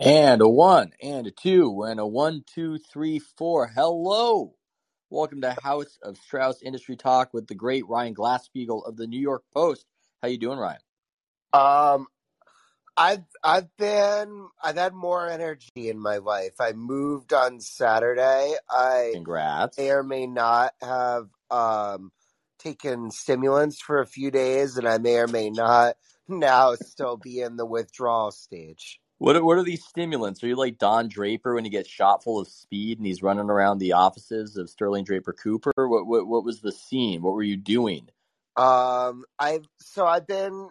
And a one, and a two, and a one, two, three, four. Hello. Welcome to House of Strauss Industry Talk with the great Ryan Glasspiegel of the New York Post. How you doing, Ryan? Um, I've I've been I've had more energy in my life. I moved on Saturday. I Congrats. may or may not have um taken stimulants for a few days, and I may or may not now still be in the withdrawal stage. What are, what are these stimulants? Are you like Don Draper when he gets shot full of speed and he's running around the offices of Sterling Draper Cooper? What what what was the scene? What were you doing? Um, I've so I've been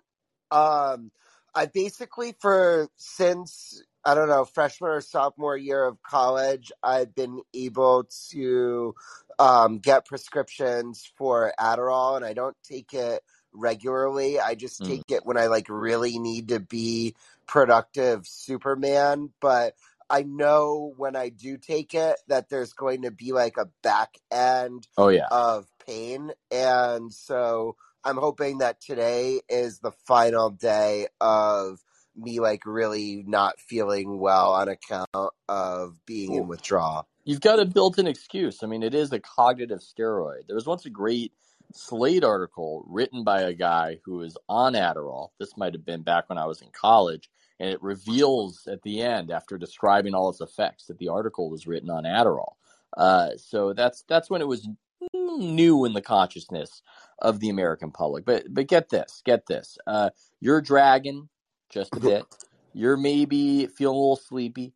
um I basically for since I don't know freshman or sophomore year of college, I've been able to um get prescriptions for Adderall, and I don't take it regularly. I just Mm. take it when I like really need to be productive Superman, but I know when I do take it that there's going to be like a back end Oh yeah. of pain. And so I'm hoping that today is the final day of me like really not feeling well on account of being in withdrawal. You've got a built-in excuse. I mean, it is a cognitive steroid. There was once a great Slate article written by a guy who was on Adderall. This might have been back when I was in college, and it reveals at the end, after describing all its effects, that the article was written on Adderall. Uh, so that's that's when it was new in the consciousness of the American public. But but get this, get this. Uh, you're dragging just a bit. You're maybe feeling a little sleepy,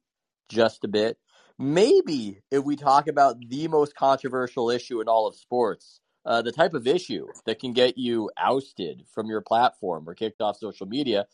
just a bit maybe if we talk about the most controversial issue in all of sports, uh, the type of issue that can get you ousted from your platform or kicked off social media,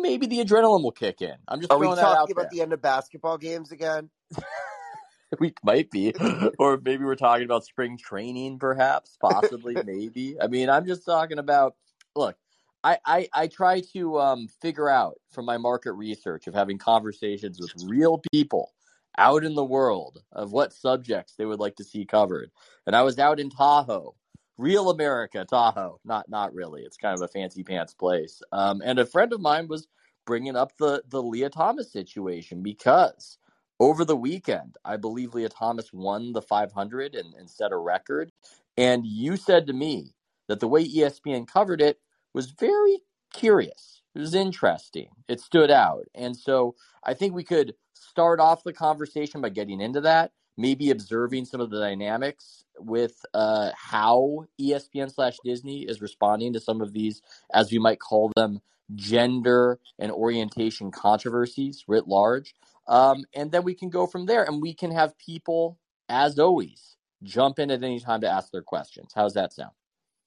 maybe the adrenaline will kick in. I'm just Are we talking about there. the end of basketball games again? we might be, or maybe we're talking about spring training, perhaps, possibly, maybe. I mean, I'm just talking about. Look, I I, I try to um, figure out from my market research of having conversations with real people out in the world of what subjects they would like to see covered. And I was out in Tahoe, real America, Tahoe. Not not really. It's kind of a fancy pants place. Um, and a friend of mine was bringing up the the Lia Thomas situation because over the weekend, I believe Lia Thomas won the 500 and, and set a record. And you said to me that the way ESPN covered it was very curious. It was interesting. It stood out. And so I think we could start off the conversation by getting into that, maybe observing some of the dynamics with uh, how ESPN slash Disney is responding to some of these, as we might call them, gender and orientation controversies writ large. Um, and then we can go from there and we can have people, as always, jump in at any time to ask their questions. How's that sound?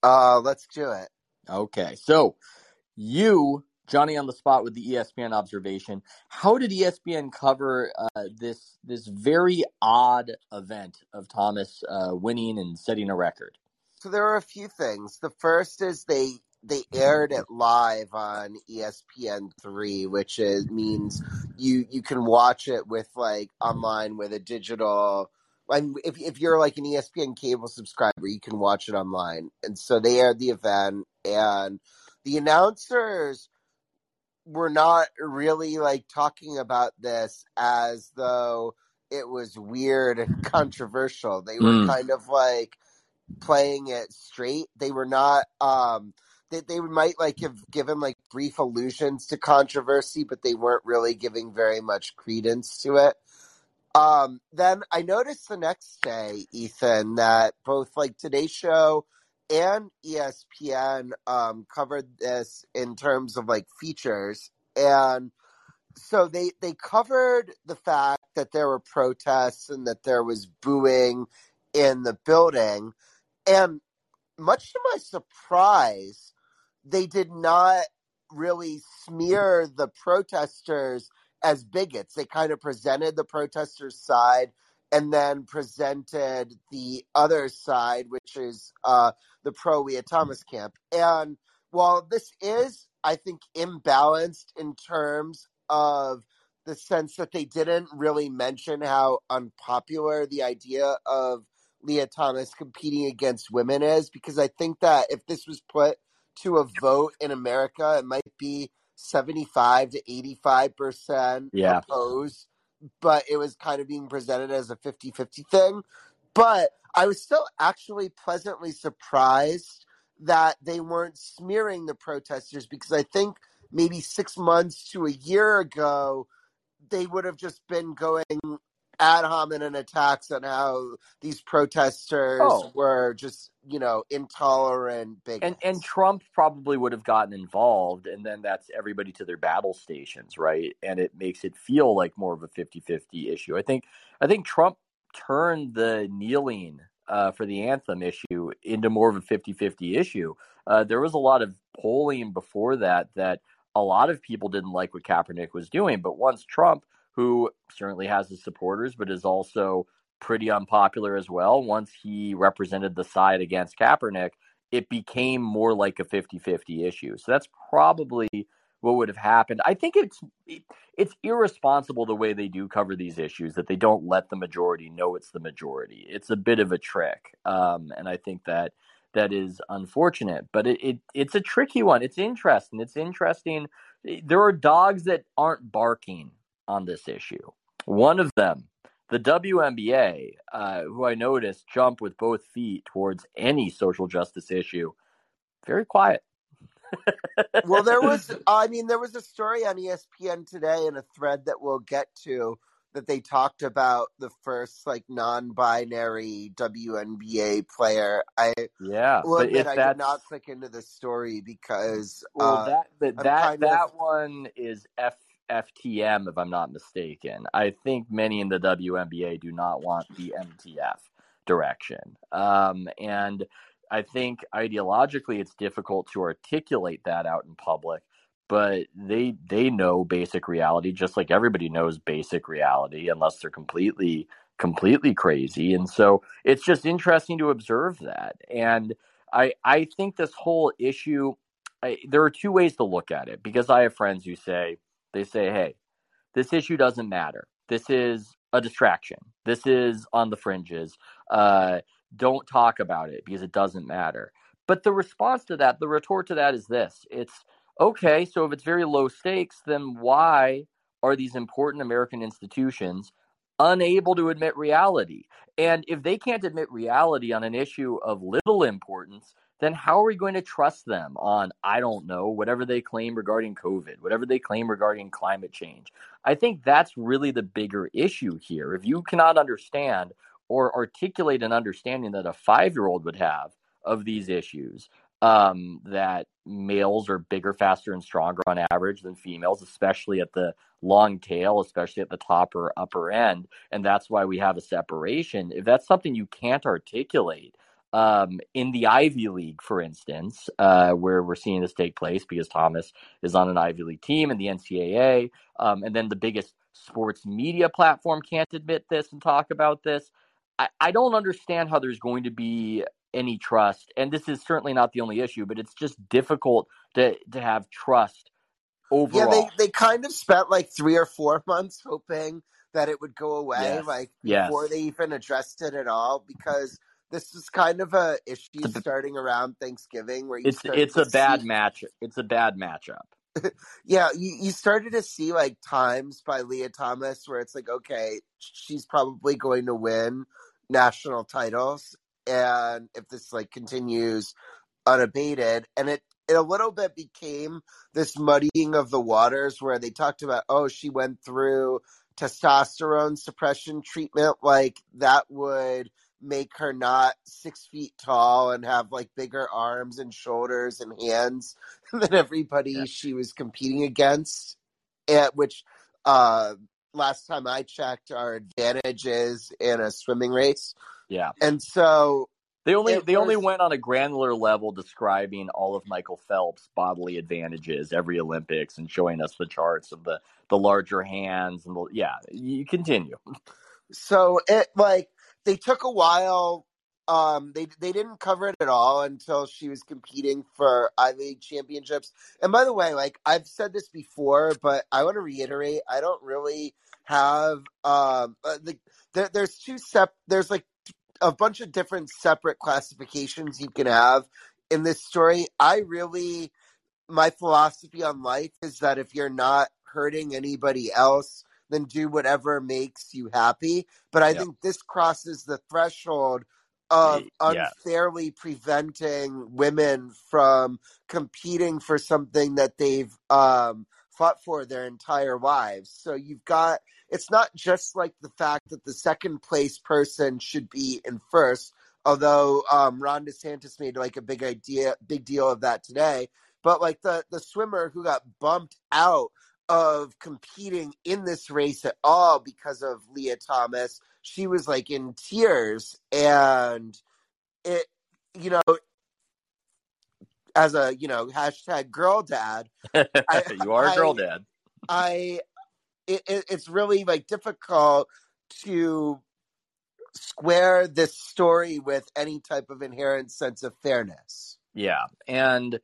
Uh, let's do it. Okay. So you, Johnny on the spot with the ESPN observation, how did ESPN cover uh, this this very odd event of Thomas uh, winning and setting a record? So there are a few things. The first is they they aired it live on ESPN three, which is means you you can watch it with like online with a digital. And if if you're like an ESPN cable subscriber, you can watch it online. And so they aired the event, and the announcers were not really like talking about this as though it was weird and controversial. They were Mm. kind of like playing it straight. They were not um they they might like have given like brief allusions to controversy, but they weren't really giving very much credence to it. Um then I noticed the next day, Ethan, that both like Today's Show and ESPN um covered this in terms of like features and so they they covered the fact that there were protests and that there was booing in the building and much to my surprise they did not really smear the protesters as bigots. They kind of presented the protesters side and then presented the other side which is uh the pro Lia Thomas camp and while this is I think imbalanced in terms of the sense that they didn't really mention how unpopular the idea of Lia Thomas competing against women is because I think that if this was put to a vote in America, it might be 75 to 85% Yeah. opposed, but it was kind of being presented as a 50 50 thing. But I was still actually pleasantly surprised that they weren't smearing the protesters because I think maybe six months to a year ago, they would have just been going ad hominem attacks on how these protesters Oh. were just, you know, intolerant bigots. and and Trump probably would have gotten involved and then that's everybody to their battle stations right and it makes it feel like more of a 50-50 issue i think i think Trump turned the kneeling uh, for the anthem issue into more of a 50-50 issue uh, there was a lot of polling before that that a lot of people didn't like what Kaepernick was doing but once Trump who certainly has his supporters but is also pretty unpopular as well once he represented the side against Kaepernick it became more like a 50-50 issue. So that's probably what would have happened. I think it's it's irresponsible the way they do cover these issues that they don't let the majority know it's the majority. It's a bit of a trick, um, and I think that that is unfortunate. But it, it it's a tricky one. It's interesting. It's interesting. There are dogs that aren't barking on this issue. One of them the WNBA, uh, who I noticed jump with both feet towards any social justice issue, very quiet. well, there was, I mean, there was a story on ESPN today and a thread that we'll get to that they talked about the first like non-binary WNBA player. I yeah, will but admit I that's did not click into the story because well, uh, that that I'm that, of- that one is F. FTM, if I'm not mistaken. I think many in the WNBA do not want the MTF direction. Um, and I think ideologically it's difficult to articulate that out in public, but they they know basic reality just like everybody knows basic reality unless they're completely completely crazy. And so it's just interesting to observe that. And I I think this whole issue I, there are two ways to look at it because I have friends who say they say, "Hey, this issue doesn't matter. This is a distraction. This is on the fringes. Uh, don't talk about it because it doesn't matter." But the response to that, the retort to that is this: It's okay. So if it's very low stakes, then why are these important American institutions unable to admit reality? And if they can't admit reality on an issue of little importance, then how are we going to trust them on, I don't know, whatever they claim regarding COVID, whatever they claim regarding climate change? I think that's really the bigger issue here. If you cannot understand or articulate an understanding that a five year old would have of these issues, um, that males are bigger, faster, and stronger on average than females, especially at the long tail, especially at the top or upper end. And that's why we have a separation. If that's something you can't articulate, um, in the Ivy League, for instance, uh, where we're seeing this take place because Thomas is on an Ivy League team in the NCAA, um, and then the biggest sports media platform can't admit this and talk about this. I, I don't understand how there's going to be any trust, and this is certainly not the only issue, but it's just difficult to to have trust overall. yeah, they they kind of spent like three or four months hoping that it would go away, Yes. like Yes. before they even addressed it at all, because this is kind of a issue starting around Thanksgiving where you it's it's a bad see- match. It's a bad matchup. yeah, you, you started to see like times by Lia Thomas where it's like, okay, she's probably going to win national titles, and if this like continues unabated, and it it a little bit became this muddying of the waters where they talked about, oh, she went through testosterone suppression treatment, like that would make her not six feet tall and have like bigger arms and shoulders and hands than everybody Yeah. she was competing against. At which uh last time I checked are advantages in a swimming race. Yeah. And so They only It they only went on a granular level describing all of Michael Phelps' bodily advantages every Olympics and showing us the charts of the the larger hands and the yeah. You continue. so it like they took a while um they they didn't cover it at all until she was competing for Ivy League championships. And by the way, like I've said this before, but I want to reiterate, I don't really have um uh, the, there, there's two sep there's like a bunch of different separate classifications you can have in this story. I really my philosophy on life is that if you're not hurting anybody else, then do whatever makes you happy. But I Yep. think this crosses the threshold of unfairly preventing women from competing for something that they've um, fought for their entire lives. So you've got it's not just like the fact that the second place person should be in first, although um, Ron DeSantis made like a big idea, big deal of that today. But like the the swimmer who got bumped out of competing in this race at all because of Lia Thomas, she was like in tears, and it, you know, as a you know hashtag girl dad, I- you are a girl I- dad. I it, it, it's really like difficult to square this story with any type of inherent sense of fairness. Yeah. And,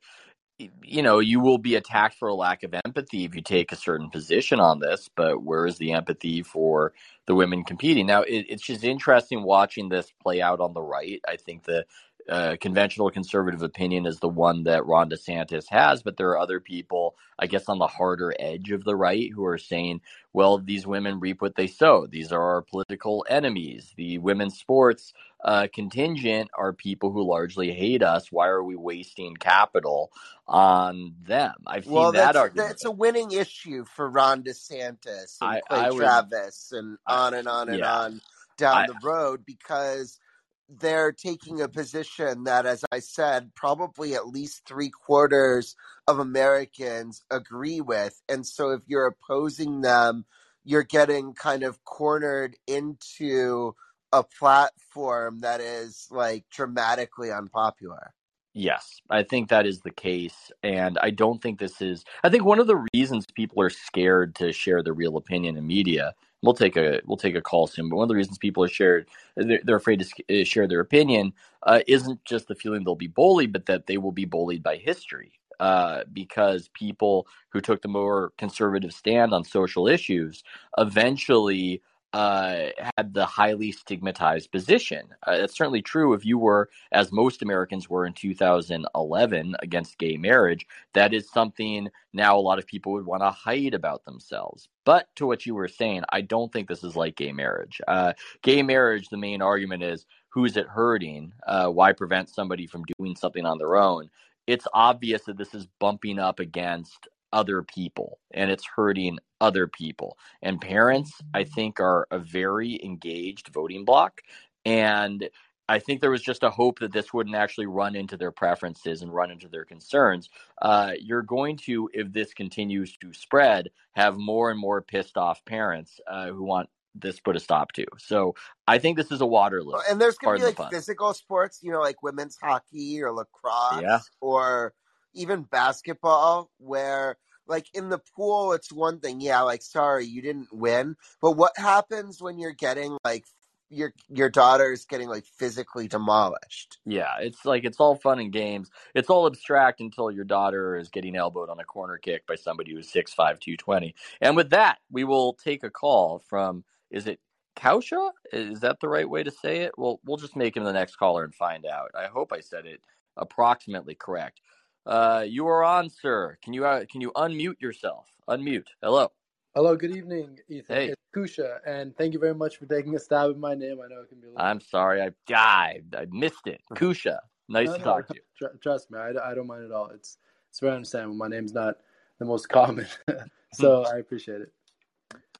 you know, you will be attacked for a lack of empathy if you take a certain position on this, but where is the empathy for the women competing? Now, it, it's just interesting watching this play out on the right. I think the uh, conventional conservative opinion is the one that Ron DeSantis has, but there are other people, I guess, on the harder edge of the right who are saying, well, these women reap what they sow. These are our political enemies. The women's sports uh, contingent are people who largely hate us. Why are we wasting capital on them? I've seen Well, that that's, argument. that's a winning issue for Ron DeSantis and I- Clay I would- Travis and on and on and yeah. on down I- the road because they're taking a position that, as I said, probably at least three quarters of Americans agree with. And so if you're opposing them, you're getting kind of cornered into a platform that is like dramatically unpopular. Yes, I think that is the case. And I don't think this is, I think one of the reasons people are scared to share their real opinion in media, we'll take a, we'll take a call soon, but one of the reasons people are shared, they're, they're afraid to uh, share their opinion, uh, isn't just the feeling they'll be bullied, but that they will be bullied by history. Uh, because people who took the more conservative stand on social issues eventually uh, had the highly stigmatized position. Uh, that's certainly true if you were, as most Americans were in 2011, against gay marriage. That is something now a lot of people would want to hide about themselves. But to what you were saying, I don't think this is like gay marriage. Uh, gay marriage, the main argument is who's it hurting? Uh, why prevent somebody from doing something on their own? It's obvious that this is bumping up against other people and it's hurting other people. And parents, I think, are a very engaged voting bloc. And I think there was just a hope that this wouldn't actually run into their preferences and run into their concerns. Uh, you're going to, if this continues to spread, have more and more pissed off parents uh, who want this put a stop to. So I think this is a Waterloo. And there's going to be like physical sports, you know, like women's hockey or lacrosse Yeah. or even basketball, where like in the pool, it's one thing. Yeah, like, sorry, you didn't win. But what happens when you're getting like your your daughter's getting like physically demolished? Yeah, it's like it's all fun and games. It's all abstract until your daughter is getting elbowed on a corner kick by somebody who's 6'5", 220. And with that, we will take a call from is it Kausha? Is that the right way to say it? Well, we'll just make him the next caller and find out. I hope I said it approximately correct. Uh, you are on, sir. Can you uh, can you unmute yourself? Unmute. Hello. Hello, good evening, Ethan. Hey. It's Kusha, and thank you very much for taking a stab at my name. I know it can be a little. I'm sorry. I died. I missed it. Kusha. Nice No, to no, talk to you. trust me, I, I don't mind at all. It's it's very understandable. My name's not the most common, so I appreciate it.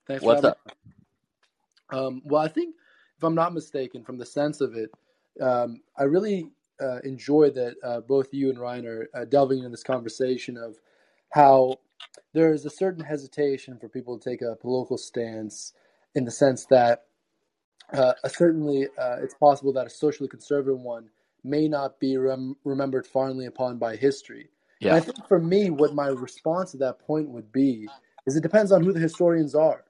Thanks What's up? Um, well, I think if I'm not mistaken, from the sense of it, um, I really uh, enjoy that uh, both you and Ryan are uh, delving into this conversation of how there is a certain hesitation for people to take a political stance in the sense that uh, certainly uh, it's possible that a socially conservative one may not be rem- remembered fondly upon by history. And I think for me, what my response to that point would be is it depends on who the historians are.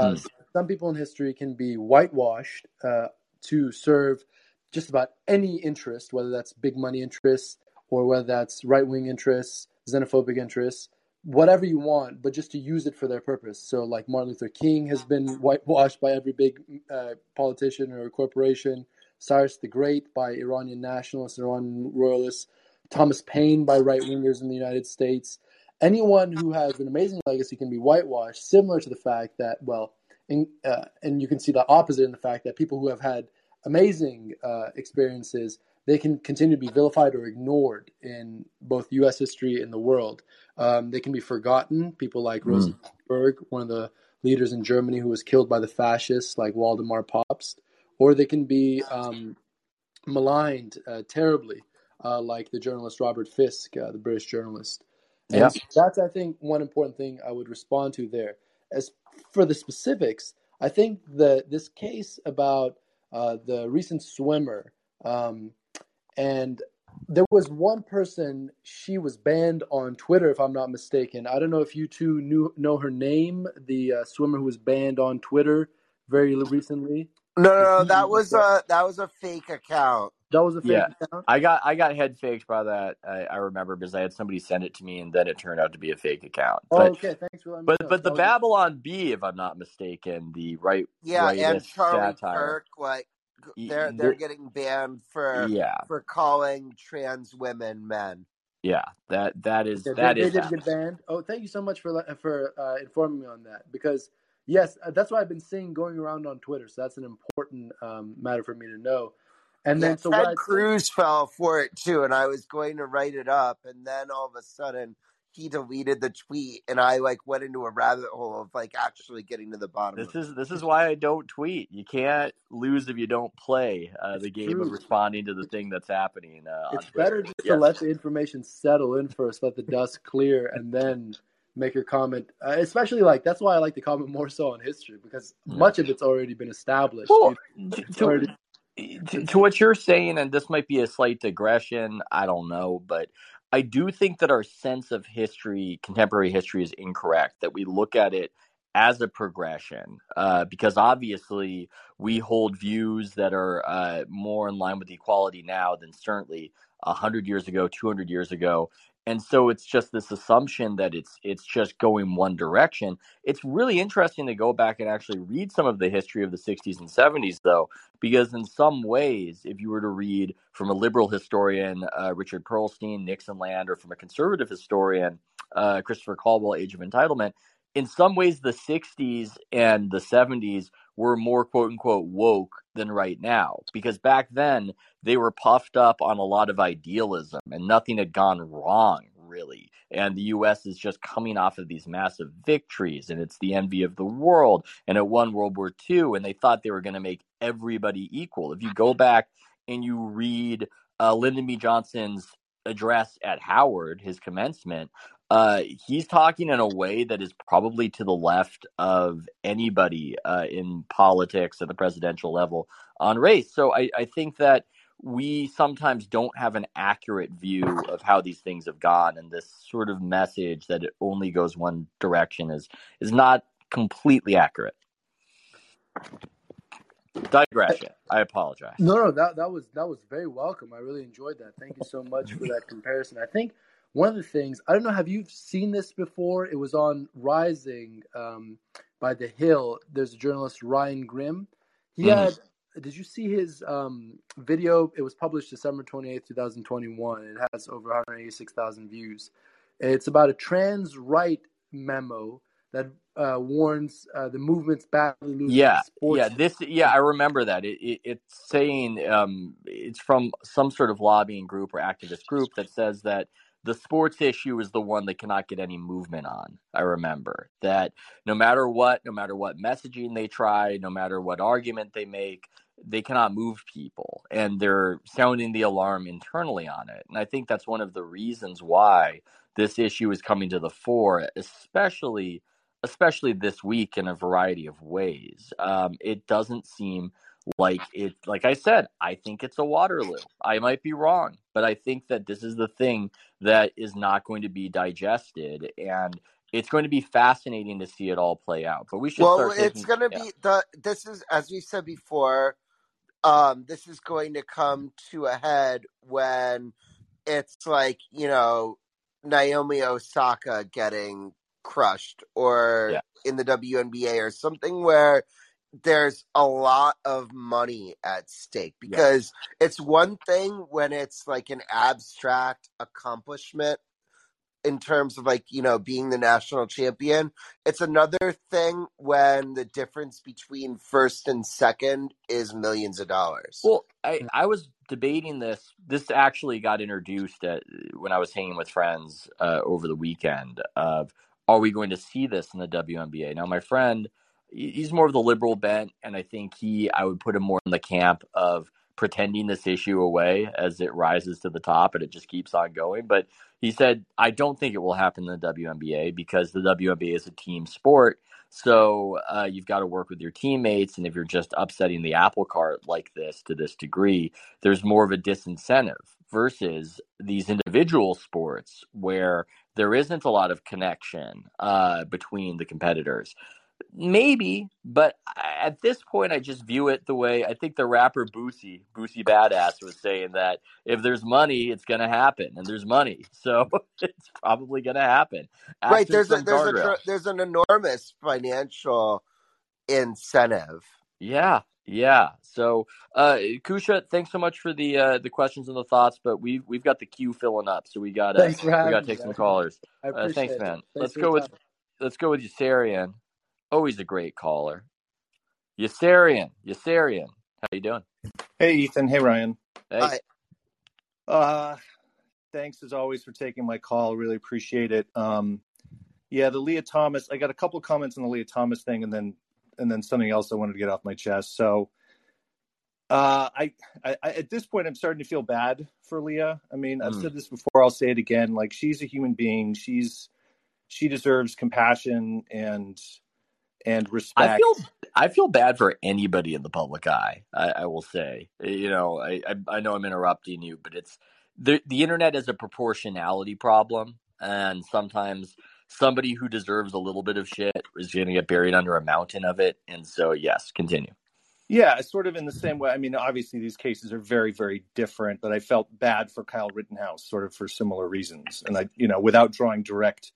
Hmm. Some people in history can be whitewashed uh, to serve just about any interest, whether that's big money interests or whether that's right wing interests, xenophobic interests, whatever you want, but just to use it for their purpose. So, like Martin Luther King has been whitewashed by every big uh, politician or corporation, Cyrus the Great by Iranian nationalists, Iranian royalists. Thomas Paine by right wingers in the United States. Anyone who has an amazing legacy can be whitewashed, similar to the fact that, well, in, uh, and you can see the opposite in the fact that people who have had amazing uh, experiences they can continue to be vilified or ignored in both U.S. history and the world. Um, they can be forgotten. People like mm. Rosa Luxemburg, one of the leaders in Germany who was killed by the fascists, like Waldemar Pabst, or they can be um, maligned uh, terribly, uh, like the journalist Robert Fisk, uh, the British journalist. And yeah. that's, I think, one important thing I would respond to there. As for the specifics, I think that this case about uh, the recent swimmer um, and there was one person she was banned on Twitter, if I'm not mistaken. I don't know if you two knew know her name, the uh, swimmer who was banned on Twitter very recently. No, no, no that was a that was a fake account. That was a fake yeah, account. I got I got head faked by that. I, I, remember because I had somebody send it to me, and then it turned out to be a fake account. Oh, but, okay, thanks for letting But but the Babylon Bee, if I'm not mistaken, the right yeah, and Charlie satire. Kirk, like they're they're getting banned for yeah for calling trans women men. Yeah, that that is yeah, that they, is they did get banned. Oh, thank you so much for for uh, informing me on that because yes, uh, that's what I've been seeing going around on Twitter. So that's an important um, matter for me to know. And then yeah, so Ted Cruz fell for it too, and I was going to write it up, and then all of a sudden he deleted the tweet and I like went into a rabbit hole of like actually getting to the bottom. This is this is why I don't tweet. You can't lose if you don't play uh, the game true. of responding to the thing that's happening. Uh, it's better just yes. to let the information settle in first, let the dust clear, and then make your comment. Uh, especially like that's why I like to comment more so on history because yeah. much of it's already been established. Well, to, already... to, to what you're saying, and this might be a slight digression. I don't know, but I do think that our sense of history, contemporary history, is incorrect. That we look at it as a progression, uh, because obviously we hold views that are uh, more in line with equality now than certainly hundred years ago, two hundred years ago, and so it's just this assumption that it's it's just going one direction. It's really interesting to go back and actually read some of the history of the 60s and 70s, though, because in some ways, if you were to read from a liberal historian, uh, Richard Perlstein, Nixonland, or from a conservative historian, uh, Christopher Caldwell, Age of Entitlement, in some ways, the 60s and the 70s were more quote unquote woke than right now because back then they were puffed up on a lot of idealism and nothing had gone wrong really. And the US is just coming off of these massive victories and it's the envy of the world. And it won World War II and they thought they were going to make everybody equal. If you go back and you read uh, Lyndon B. Johnson's address at Howard his commencement uh, he's talking in a way that is probably to the left of anybody uh, in politics at the presidential level on race. So I, I think that we sometimes don't have an accurate view of how these things have gone, and this sort of message that it only goes one direction is is not completely accurate. Digression. I apologize. No, no, that that was that was very welcome. I really enjoyed that. Thank you so much for that comparison. I think one of the things I don't know. Have you seen this before? It was on Rising um, by The Hill. There's a journalist Ryan Grim. He mm. had. Did you see his um, video? It was published December 28th, 2021. It has over 186,000 views. It's about a trans right memo that uh, warns uh, the movement's badly losing. Yeah, yeah. This, yeah, I remember that. It, it, it's saying um, it's from some sort of lobbying group or activist group that says that the sports issue is the one that cannot get any movement on. I remember that no matter what, no matter what messaging they try, no matter what argument they make, they cannot move people and they're sounding the alarm internally on it. And I think that's one of the reasons why this issue is coming to the fore, especially especially this week in a variety of ways. Um, it doesn't seem like it like i said i think it's a waterloo i might be wrong but i think that this is the thing that is not going to be digested and it's going to be fascinating to see it all play out but we should well it's going to yeah. be the this is as we said before um this is going to come to a head when it's like you know naomi osaka getting crushed or yeah. in the WNBA or something where there's a lot of money at stake because it's one thing when it's like an abstract accomplishment in terms of like you know being the national champion it's another thing when the difference between first and second is millions of dollars Well, I, I was debating this. This actually got introduced at, when I was hanging with friends uh, over the weekend. Of are we going to see this in the WNBA? Now, my friend, he- he's more of the liberal bent, and I think he, I would put him more in the camp of pretending this issue away as it rises to the top and it just keeps on going. But he said, I don't think it will happen in the WNBA because the WNBA is a team sport. So uh, you've got to work with your teammates, and if you're just upsetting the apple cart like this to this degree, there's more of a disincentive versus these individual sports where there isn't a lot of connection uh, between the competitors. Maybe, but at this point, I just view it the way I think the rapper Boosie, Boosie Badass, was saying that if there's money, it's going to happen, and there's money, so it's probably going to happen. right there's a there's a guardrails. tr- there's an enormous financial incentive Yeah, yeah. So, uh, Kusha, thanks so much for the uh, the questions and the thoughts. But we've we've got the queue filling up, so we gotta Thanks for we gotta take some callers. I Uh, appreciate thanks, it. man. Thanks let's go your with time. let's go with Yasarian. Always a great caller. Yasarian, Yasarian, how you doing? Hey, Ethan. Hey, Ryan. Hey, Hi. Uh, thanks as always for taking my call. Really appreciate it. Um, yeah, the Lia Thomas. I got a couple comments on the Lia Thomas thing, and then and then something else I wanted to get off my chest. So, uh, I, I, I at this point I'm starting to feel bad for Lia. I mean, I've Mm. said this before. I'll say it again. Like she's a human being. She's she deserves compassion and and respect. I feel I feel bad for anybody in the public eye. I, I will say, eh, you know, I, I I know I'm interrupting you, but it's the the internet is a proportionality problem, and sometimes somebody who deserves a little bit of shit is going to get buried under a mountain of it. And so, yes, continue. Yeah, sort of in the same way. I mean, obviously these cases are very, very different, but I felt bad for Kyle Rittenhouse, sort of for similar reasons, and I, you know, without drawing direct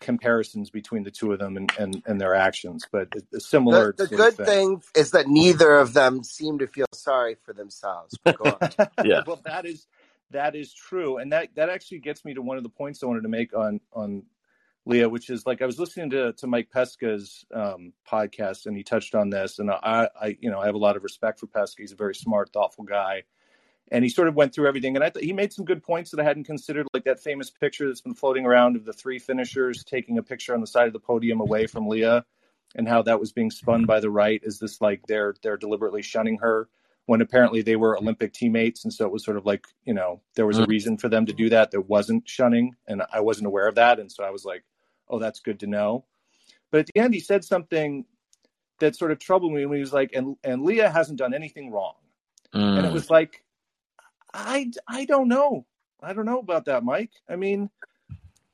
comparisons between the two of them and and, and their actions, but a- a similar. the, the good thing is that neither of them seem to feel sorry for themselves But. Yeah. well, that is that is true, and that that actually gets me to one of the points I wanted to make on on Lia, which is like I was listening to to Mike Pesca's um, podcast, and he touched on this, and I, I you know I have a lot of respect for Pesca. He's a very smart, thoughtful guy, and he sort of went through everything, and I th- he made some good points that I hadn't considered, like that famous picture that's been floating around of the three finishers taking a picture on the side of the podium away from Lia, and how that was being spun by the right as this like they're they're deliberately shunning her when apparently they were Olympic teammates, and so it was sort of like you know there was a Mm. reason for them to do that. There wasn't shunning, and I wasn't aware of that, and so I was like, oh, that's good to know. But at the end, he said something that sort of troubled me when he was like, and and Lia hasn't done anything wrong, and it Mm. was like, I I don't know, I don't know about that, Mike. I mean.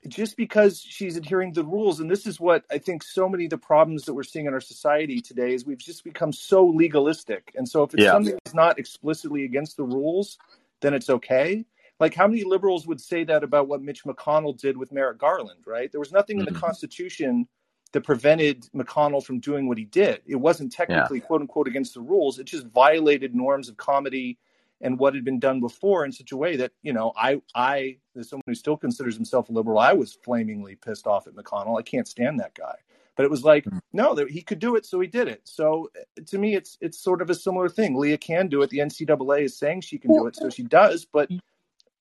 Just because she's adhering to the rules, and this is what I think so many of the problems that we're seeing in our society today is we've just become so legalistic. And so if it's Yeah. something that's not explicitly against the rules, then it's okay. Like how many liberals would say that about what Mitch McConnell did with Merrick Garland, right? There was nothing in Mhm. the Constitution that prevented McConnell from doing what he did. It wasn't technically quote unquote against the rules. It just violated norms of comity and what had been done before in such a way that, you know, I I as someone who still considers himself a liberal, I was flamingly pissed off at McConnell. I can't stand that guy. But it was like, Mhm. no, he could do it, so he did it. So uh, to me, it's it's sort of a similar thing. Lia can do it. The NCAA is saying she can do it, so she does. But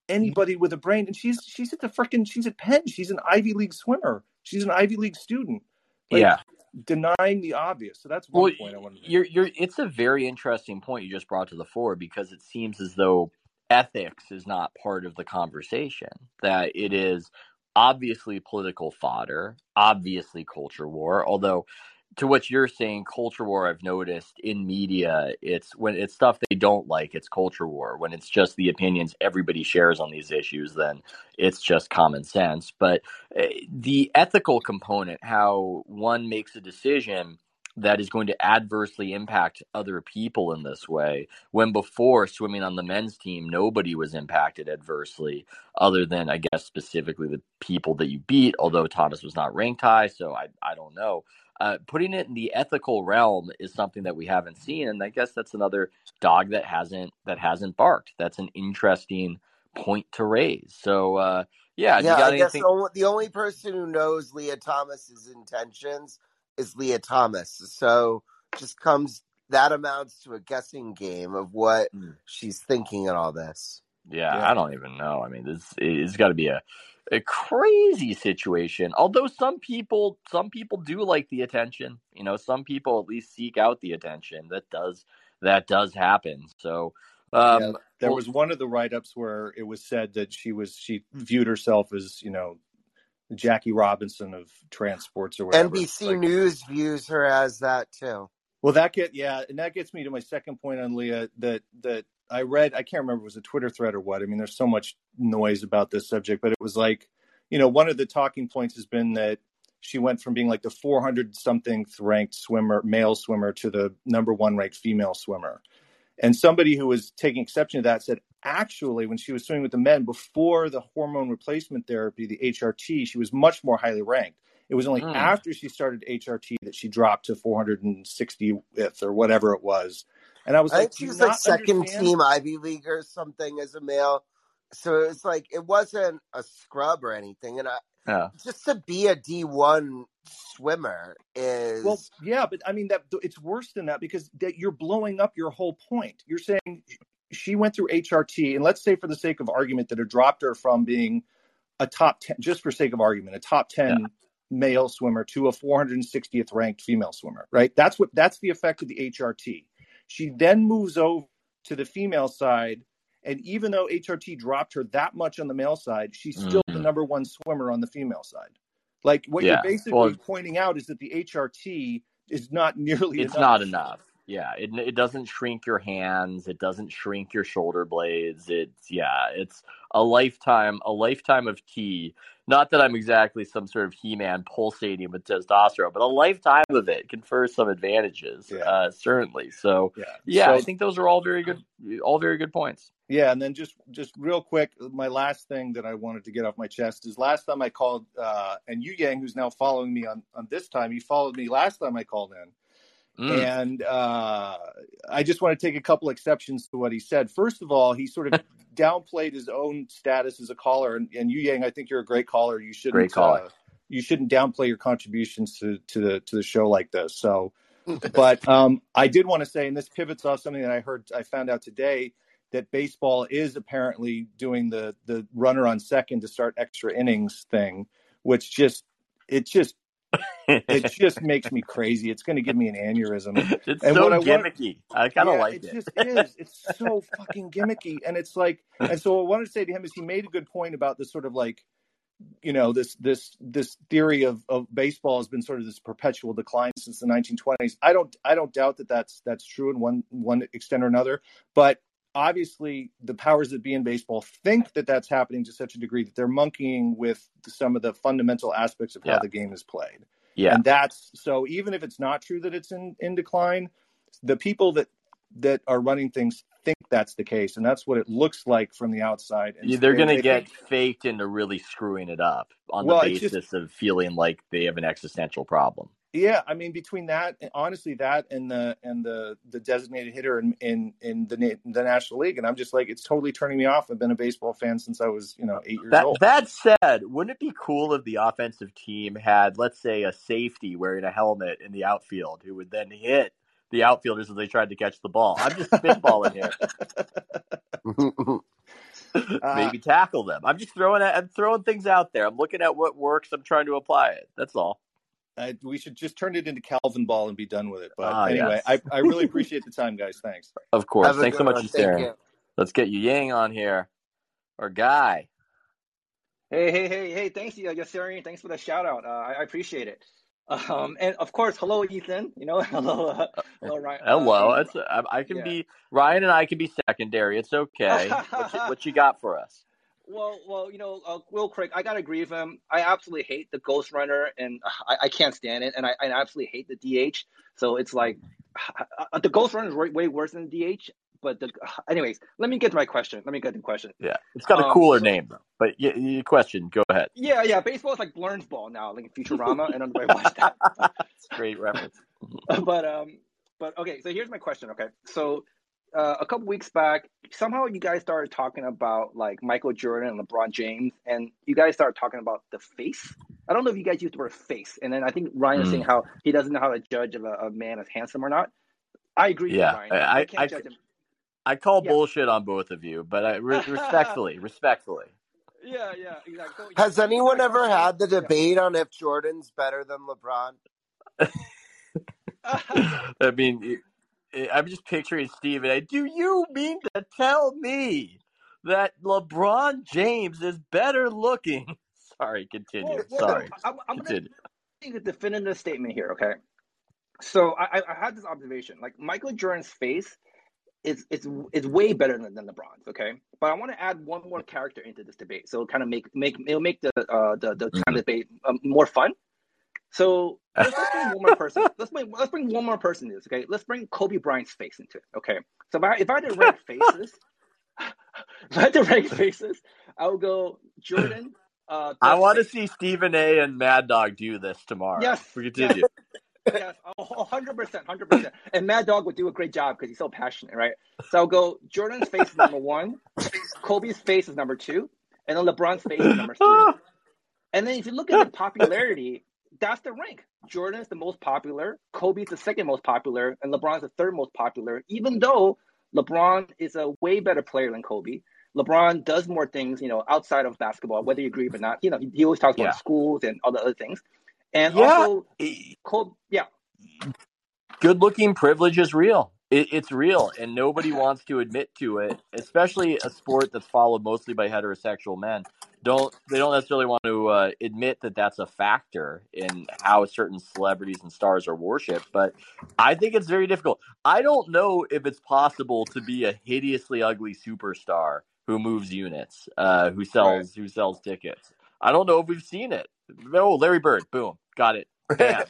anybody with a brain, and she's she's at the freaking she's at Penn. She's an Ivy League swimmer. She's an Ivy League student. Like, yeah. Denying the obvious. So that's one Well, point I wanted to make. you're you're it's a very interesting point you just brought to the fore because it seems as though ethics is not part of the conversation that it is obviously political fodder obviously culture war although to what you're saying culture war i've noticed in media it's when it's stuff they don't like it's culture war when it's just the opinions everybody shares on these issues then it's just common sense but uh, the ethical component how one makes a decision that is going to adversely impact other people in this way. When before swimming on the men's team, nobody was impacted adversely, other than I guess specifically the people that you beat. Although Thomas was not ranked high, so I I don't know. Uh, putting it in the ethical realm is something that we haven't seen, and I guess that's another dog that hasn't that hasn't barked. That's an interesting point to raise. So uh, yeah, yeah. I guess anything... the, the only person who knows Lia Thomas's intentions is Lia Thomas. So just comes that amounts to a guessing game of what Mm. she's thinking in all this. Yeah, Yeah. I don't even know. I mean, this it's got to be a a crazy situation. Although some people some people do like the attention. You know, some people at least seek out the attention. That does that does happen. So, um, Yeah, there well- was one of the write-ups where it was said that she was she viewed herself as you know Jackie Robinson of transports or whatever. NBC Like- News views her as that too. Well, that get yeah, and that gets me to my second point on Lia that that I read. I can't remember it was a Twitter thread or what. I mean, there's so much noise about this subject, but it was like, you know, one of the talking points has been that she went from being like the 400 something ranked swimmer, male swimmer, to the number one ranked female swimmer. And somebody who was taking exception to that said, actually, when she was swimming with the men before the hormone replacement therapy, the HRT, she was much more highly ranked. It was only Hmm. after she started HRT that she dropped to 460th or whatever it was. And I was I like, she was like second understand?" team Ivy League or something as a male. So it's like it wasn't a scrub or anything. And I, yeah. just to be a D one swimmer is Well, yeah, but I mean that it's worse than that because that you're blowing up your whole point. You're saying she went through HRT, and let's say for the sake of argument that it dropped her from being a top ten, just for sake of argument, a top ten male swimmer to a 460th ranked female swimmer. Right? That's what that's the effect of the HRT. She then moves over to the female side. And even though HRT dropped her that much on the male side, she's still the Mhm. number one swimmer on the female side. Like what Yeah, you're basically well- pointing out is that the HRT is not nearly it's enough. not enough. Yeah, it it doesn't shrink your hands. It doesn't shrink your shoulder blades. It's yeah, it's a lifetime a lifetime of tea. Not that I'm exactly some sort of he-man pulsating with testosterone, but a lifetime of it confers some advantages. Yeah. Uh, certainly. So Yeah. yeah, So- I think those are all very good, all very good points. Yeah, and then just just real quick, my last thing that I wanted to get off my chest is last time I called, uh, and Yu Yang, who's now following me on on this time, he followed me last time I called in, Mm. and uh, I just want to take a couple exceptions to what he said. First of all, he sort of downplayed his own status as a caller, and, and Yu Yang, I think you're a great caller. You shouldn't Great caller. Uh, you shouldn't downplay your contributions to to the to the show like this. So but um, I did want to say, and this pivots off something that I heard, I found out today that baseball is apparently doing the the runner on second to start extra innings thing, which just it just it just makes me crazy. It's going to give me an aneurysm. it's and so what I gimmicky. I kind of Yeah, like it. it. just is. It's so fucking gimmicky, and it's like, and so what I wanted to say to him is he made a good point about this sort of like, you know, this this this theory of of baseball has been sort of this perpetual decline since the 1920s. I don't I don't doubt that that's that's true in one one extent or another, but obviously the powers that be in baseball think that that's happening to such a degree that they're monkeying with some of the fundamental aspects of how the game is played. yeah, And that's so even if it's not true that it's in, in decline, the people that that are running things think that's the case. And that's what it looks like from the outside. And Yeah, they're going to get think- faked into really screwing it up on Well, the basis just- of feeling like they have an existential problem. Yeah, I mean between that eh, honestly that and the and the the designated hitter in in, in the the National League and I'm just like it's totally turning me off. I've been a baseball fan since I was, you know, 8 years That old. that said, wouldn't it be cool if the offensive team had, let's say, a safety wearing a helmet in the outfield who would then hit the outfielders as they tried to catch the ball? I'm just spitballing here. Uh, Maybe tackle them. I'm just throwing I'm throwing things out there. I'm looking at what works. I'm trying to apply it. That's all. I, we should just turn it into Calvinball and be done with it. But Ah, anyway, yes. I, I really appreciate the time, guys. Thanks. Of course. Have Thanks so much one. for sharing. Let's get Yu Yang on here, or Guy. Hey, hey, hey, hey, thanks, uh, Yasseri. Thanks for the shout out. Uh, I, I appreciate it. Um, and of course, hello, Ethan. You know, hello, uh, hello, Ryan. Hello. Uh, It's, I, I can yeah. be Ryan and I can be secondary. It's okay. what, you, what you got for us? Well, well, you know, uh, Will Craig, I gotta agree with him. I absolutely hate the Ghost Runner, and I, I can't stand it, and I, I absolutely hate the DH. So it's like uh, the Ghost Runner is way, way worse than the DH. But the, anyways, let me get to my question. Let me get to the question. Yeah, it's got a Um, cooler so- name though. But y- y- question, go ahead. Yeah, yeah, baseball is like Blernsball now, like Futurama, and everybody watch that. Great reference. but um, but okay. So here's my question. Okay, so uh, a couple weeks back, somehow you guys started talking about like Michael Jordan and LeBron James, and you guys started talking about the face. I don't know if you guys used the word face, and then I think Ryan was Mm. saying how he doesn't know how to judge if a, a man is handsome or not. I agree Yeah, with Ryan. I- I, can't I- judge him. I call Yeah. bullshit on both of you, but I re- respectfully, respectfully. Yeah, yeah, exactly. Has anyone ever had the yeah. debate on if Jordan's better than LeBron? I mean, I- I'm just picturing Steve, and I, do you mean to tell me that LeBron James is better looking? Sorry, continue. Well, well, Sorry, I'm, I'm gonna a definitive statement here, okay? So I, I- had this observation. Like Michael Jordan's face is is is way better than, than LeBron's, okay? But I want to add one more character into this debate, so it'll kind of make make it'll make the uh the the kind of debate um, more fun. So let's, let's bring one more person. Let's bring let's bring one more person into this, okay? Let's bring Kobe Bryant's face into it, okay? So if I if I had to rank faces, if I had to rank faces, I would go Jordan. Uh, I want to see Stephen A. and Mad Dog do this tomorrow. Yes, we continue. yes, hundred percent, hundred percent. And Mad Dog would do a great job because he's so passionate, right? So I'll go. Jordan's face is number one. Kobe's face is number two, and then LeBron's face is number three. And then if you look at the popularity, that's the rank. Jordan's the most popular. Kobe's the second most popular, and LeBron's the third most popular. Even though LeBron is a way better player than Kobe. LeBron does more things, you know, outside of basketball, whether you agree or not. You know, he, always talks about schools and all the other things. And Yeah. also, Kobe, yeah, good looking privilege is real. It, it's real, and nobody wants to admit to it. Especially a sport that's followed mostly by heterosexual men. Don't they don't necessarily want to uh, admit that that's a factor in how certain celebrities and stars are worshipped. But I think it's very difficult. I don't know if it's possible to be a hideously ugly superstar who moves units, uh, who sells who sells tickets. I don't know if we've seen it. No, Larry Bird, boom, got it, bam,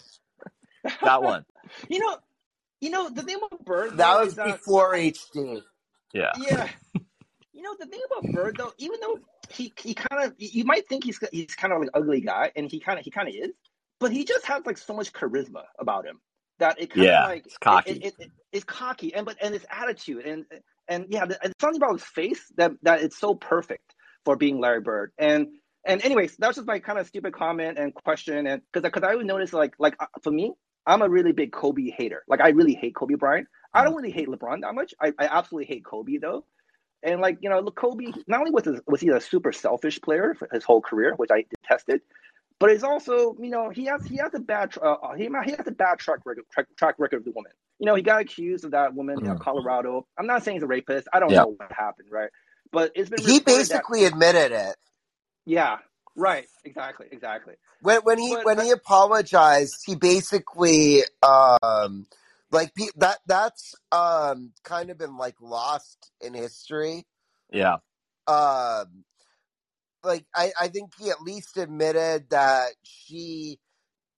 got one. You know, you know the thing about Bird. That though, was is that, before HD. Yeah. Yeah. You know the thing about Bird though, even though he he kind of you might think he's he's kind of like an ugly guy, and he kind of he kind of is, but he just has like so much charisma about him that it kind of Yeah, like it's cocky. It, it, it, it's cocky, and but and his attitude, and and yeah, the- and something about his face that that it's so perfect for being Larry Bird, and. And anyways, that was just my kind of stupid comment and question, and because because I would notice like like uh, for me, I'm a really big Kobe hater. Like I really hate Kobe Bryant. I don't really hate LeBron that much. I, I absolutely hate Kobe though. And like you know, look, Kobe not only was his, was he a super selfish player for his whole career, which I detested, but he's also you know he has he has a bad uh, he he has a bad track record track, track record of the woman. You know, he got accused of that woman in Mm. Colorado. I'm not saying he's a rapist. I don't Yeah. know what happened, right? But it's been He reported that- basically admitted it. yeah, right, exactly, exactly. When when he But- when he apologized, he basically um like pe- that that's um kind of been like lost in history. Yeah. Um like I I think he at least admitted that she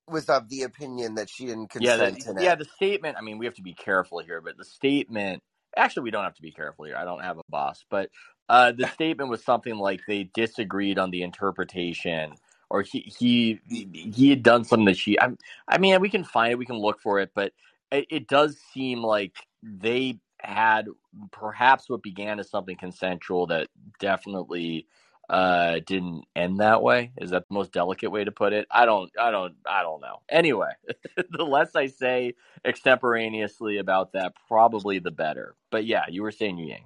was of the opinion that she didn't Yeah, consent the, to yeah, the statement. I mean, we have to be careful here, but the statement. Actually, we don't have to be careful here. I don't have a boss, but uh, the statement was something like they disagreed on the interpretation, or he he he had done something that she. I, I mean, we can find it, we can look for it, but it, it does seem like they had perhaps what began as something consensual that definitely uh didn't end that way. Is that the most delicate way to put it? I don't i don't i don't know. Anyway the less i say extemporaneously about that probably the better. But yeah you were saying Yang.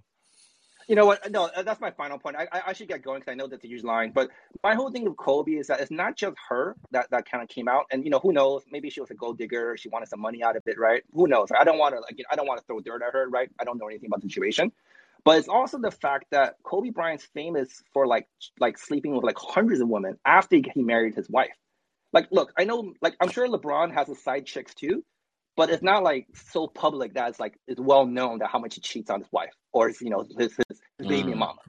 You know what? No, uh, that's my final point. I, I, I should get going because I know that's a huge line. But my whole thing with Kobe is that it's not just her that, that kind of came out. And you know, who knows? Maybe she was a gold digger. She wanted some money out of it, right? Who knows? I don't want to like. I don't want to throw dirt at her, right? I don't know anything about the situation. But it's also the fact that Kobe Bryant's famous for like like sleeping with like hundreds of women after he married his wife. Like, look, I know, like, I'm sure LeBron has his side chicks too, but it's not like so public that it's like it's well known that how much he cheats on his wife or his, you know his his, his baby Mm. mama.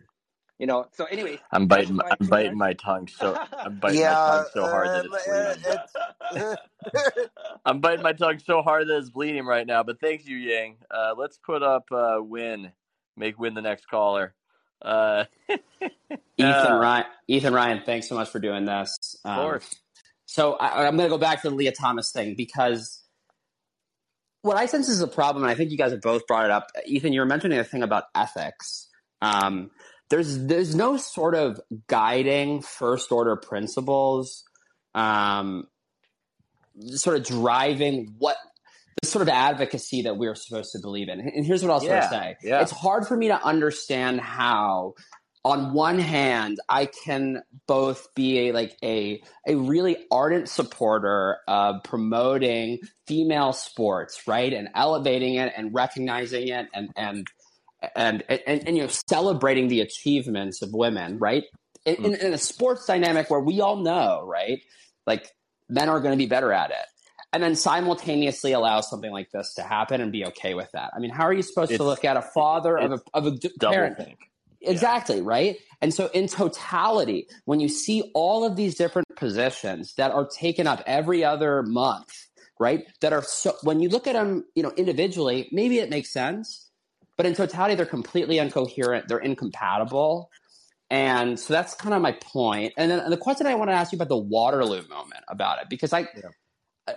You know. So, anyway, I'm biting. my I'm biting my tongue so. I'm biting Yeah, my tongue so hard that um, it's uh, bleeding. it's I'm biting my tongue so hard that it's bleeding right now. But thanks you, Yang. Uh, let's put up uh, Win. Make Win the next caller. Uh, Ethan uh, Ryan, Ethan Ryan, thanks so much for doing this. of Um, course. so I, I'm going to go back to the Lia Thomas thing because what I sense is a problem, and I think you guys have both brought it up. Ethan, you were mentioning a thing about ethics. Um, there's there's no sort of guiding first order principles, um, sort of driving what the sort of advocacy that we're supposed to believe in. And here's what I'll sort Yeah, of say: yeah. it's hard for me to understand how on one hand, I can both be a like a a really ardent supporter of promoting female sports, right, and elevating it and recognizing it and and and and, and, and you know celebrating the achievements of women, right, in, in, in a sports dynamic where we all know, right, like men are going to be better at it. And then simultaneously allow something like this to happen and be okay with that. I mean, how are you supposed to look at a father of a, of a parent think. Exactly, right? And so in totality, when you see all of these different positions that are taken up every other month, right? That are so when you look at them, you know, individually, maybe it makes sense, but in totality they're completely incoherent, they're incompatible. And so that's kind of my point. And then the question I want to ask you about the Waterloo moment about it because I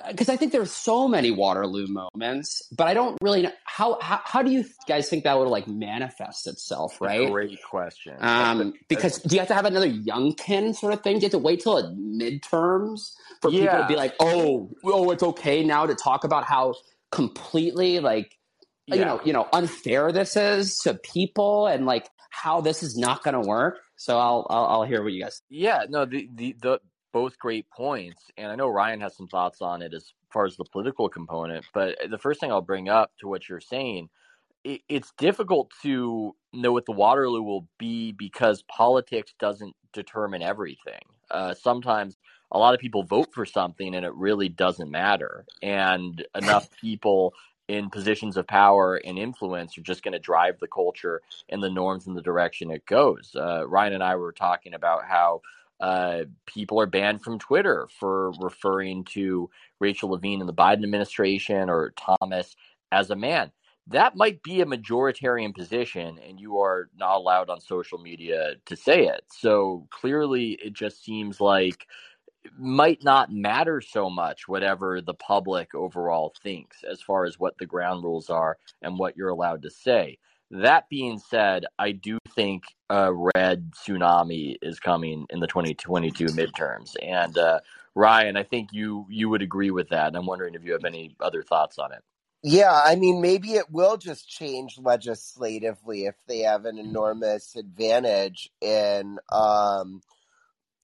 because I think there's so many Waterloo moments, but I don't really know how how, how do you guys think that would like manifest itself, right? Great question. Um, because do you have to have another Youngkin sort of thing? Do you have to wait till it midterms for people to be like, oh, oh, it's okay now to talk about how completely like you know you know unfair this is to people and like how this is not going to work. So I'll, I'll I'll hear what you guys. Yeah, no, the, the the both great points, and I know Ryan has some thoughts on it as far as the political component. But the first thing I'll bring up to what you're saying, it, it's difficult to know what the Waterloo will be because politics doesn't determine everything. Uh, sometimes a lot of people vote for something and it really doesn't matter, and enough people in positions of power and influence are just going to drive the culture and the norms in the direction it goes. Uh, Ryan and I were talking about how uh, people are banned from Twitter for referring to Rachel Levine in the Biden administration or Thomas as a man. That might be a majoritarian position, and you are not allowed on social media to say it. So clearly, it just seems like might not matter so much whatever the public overall thinks as far as what the ground rules are and what you're allowed to say. That being said, I do think a red tsunami is coming in the 2022 midterms. And uh, Ryan, I think you you would agree with that. And I'm wondering if you have any other thoughts on it. Yeah, I mean, maybe it will just change legislatively if they have an enormous advantage in um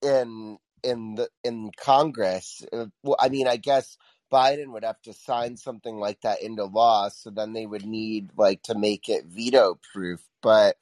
in in the in Congress. Uh, I mean, I guess Biden would have to sign something like that into law, so then they would need like to make it veto proof. But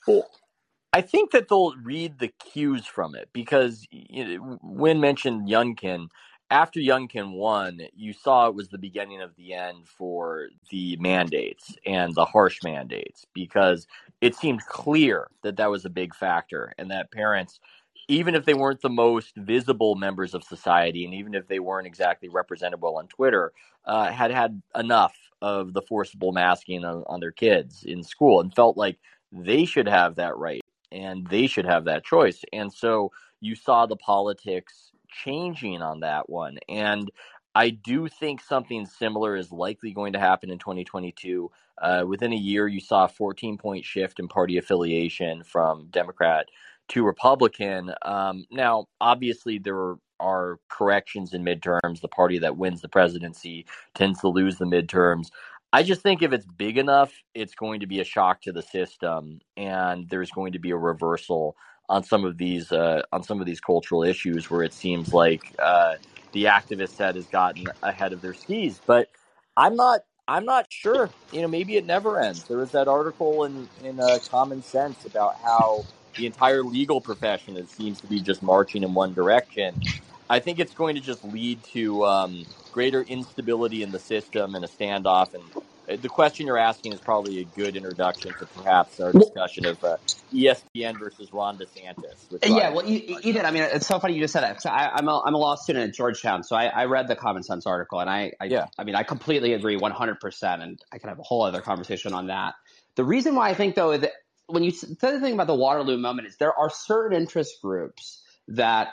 I think that they'll read the cues from it because you know, mentioned Youngkin. After Youngkin won, you saw it was the beginning of the end for the mandates and the harsh mandates because it seemed clear that that was a big factor and that parents, even if they weren't the most visible members of society and even if they weren't exactly represented well on Twitter, uh, had had enough of the forcible masking on, on their kids in school and felt like they should have that right and they should have that choice. And so you saw the politics changing on that one. And I do think something similar is likely going to happen in 2022. Uh, within a year, you saw a 14 point shift in party affiliation from Democrat to Republican. Um, now, obviously, there are corrections in midterms. The party that wins the presidency tends to lose the midterms. I just think if it's big enough, it's going to be a shock to the system, and there's going to be a reversal on some of these uh, on some of these cultural issues where it seems like uh, the activist set has gotten ahead of their skis. But I'm not I'm not sure. You know, maybe it never ends. There was that article in in uh, Common Sense about how the entire legal profession it seems to be just marching in one direction. I think it's going to just lead to um, greater instability in the system and a standoff, and uh, the question you're asking is probably a good introduction to perhaps our discussion of uh, ESPN versus Ron DeSantis. Yeah, well, you, did. I mean, it's so funny you just said that. So I, I'm a I'm a law student at Georgetown, so I, I read the Common Sense article, and I, I Yeah. I mean, I completely agree 100, percent and I can have a whole other conversation on that. The reason why I think though that when you said the thing about the Waterloo moment is there are certain interest groups that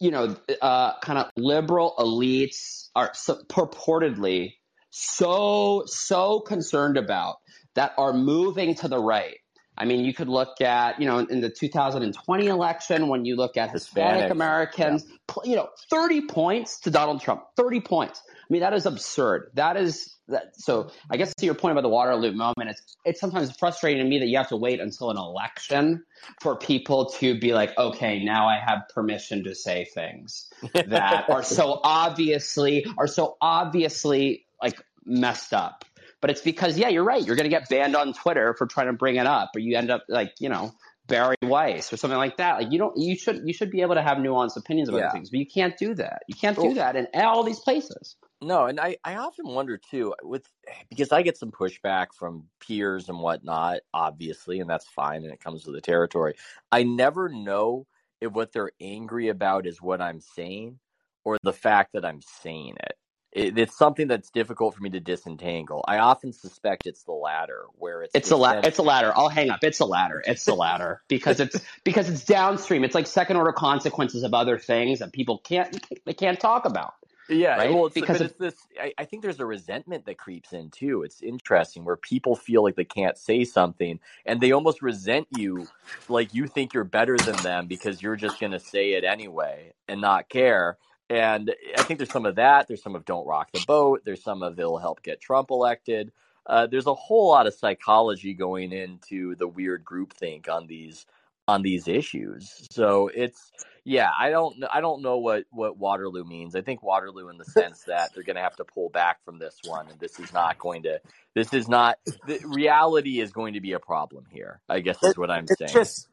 you know, uh, kind of liberal elites are so, purportedly so so concerned about that are moving to the right. I mean, you could look at, you know, in the 2020 election, when you look at Hispanic Hispanics, Americans, pl- you know, 30 points to Donald Trump, 30 points. I mean, that is absurd. That is that. So I guess to your point about the Waterloo moment, it's it's sometimes frustrating to me that you have to wait until an election for people to be like, okay, now I have permission to say things that are so obviously are so obviously like messed up. But it's because yeah, you're right. You're going to get banned on Twitter for trying to bring it up, or you end up like you know Bari Weiss or something like that. Like you don't you should you should be able to have nuanced opinions about Yeah. things, but you can't do that. You can't do that in all these places. No, and I, I often wonder too with eh, because I get some pushback from peers and whatnot, obviously, and that's fine, and it comes with the territory. I never know if what they're angry about is what I'm saying or the fact that I'm saying it. it it's something that's difficult for me to disentangle. I often suspect it's the latter, where it's It's a la- it's a ladder. I'll hang up. It's a ladder. It's a ladder because it's because it's downstream. It's like second order consequences of other things that people can't they can't talk about. Yeah, right? well, it's, Because it's this. I, I think there's a resentment that creeps in too. It's interesting where people feel like they can't say something, and they almost resent you, like you think you're better than them because you're just going to say it anyway and not care. And I think there's some of that. There's some of don't rock the boat. There's some of it'll help get Trump elected. Uh, there's a whole lot of psychology going into the weird groupthink on these on these issues. So it's yeah, I don't I don't know what what Waterloo means. I think Waterloo in the sense that they're going to have to pull back from this one, and this is not going to. This is not. The reality is going to be a problem here. I guess is what I'm it's saying. just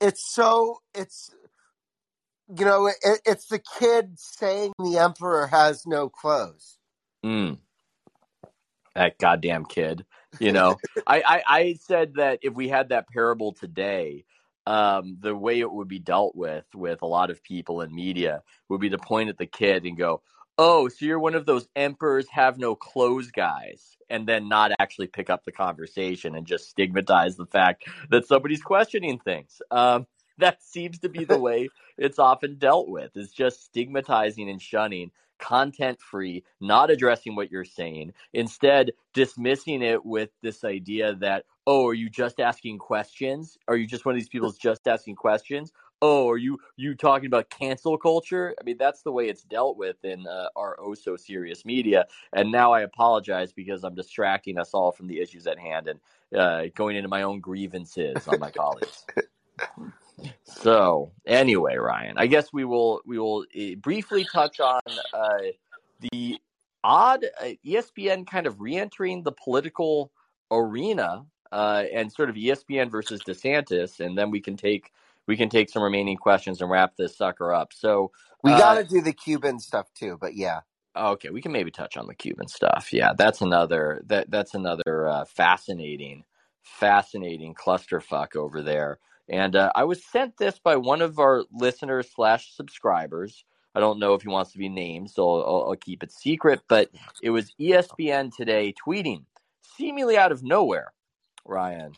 it's so it's you know it, it's the kid saying the emperor has no clothes Mm. That goddamn kid. You know, I, I, I said that if we had that parable today, um, the way it would be dealt with with a lot of people in media would be to point at the kid and go, "Oh, so you're one of those emperors have no clothes guys," and then not actually pick up the conversation and just stigmatize the fact that somebody's questioning things. Um, that seems to be the way it's often dealt with. Is just stigmatizing and shunning content free, not addressing what you're saying, instead dismissing it with this idea that, oh, are you just asking questions? Are you just one of these people just asking questions? Oh, are you you talking about cancel culture? I mean, that's the way it's dealt with in uh, our oh so serious media. And now I apologize because I'm distracting us all from the issues at hand and uh, going into my own grievances on my colleagues. So anyway, Ryan, I guess we will we will uh, briefly touch on uh, the odd uh, ESPN kind of re-entering the political arena uh, and sort of ESPN versus DeSantis, and then we can take we can take some remaining questions and wrap this sucker up. So we uh, got to do the cuban stuff too but yeah Okay, we can maybe touch on the Cuban stuff. Yeah, that's another that that's another uh, fascinating, fascinating clusterfuck over there. And uh, I was sent this by one of our listeners slash subscribers. I don't know if he wants to be named, so I'll, I'll keep it secret. But it was ESPN today tweeting, seemingly out of nowhere, Ryan.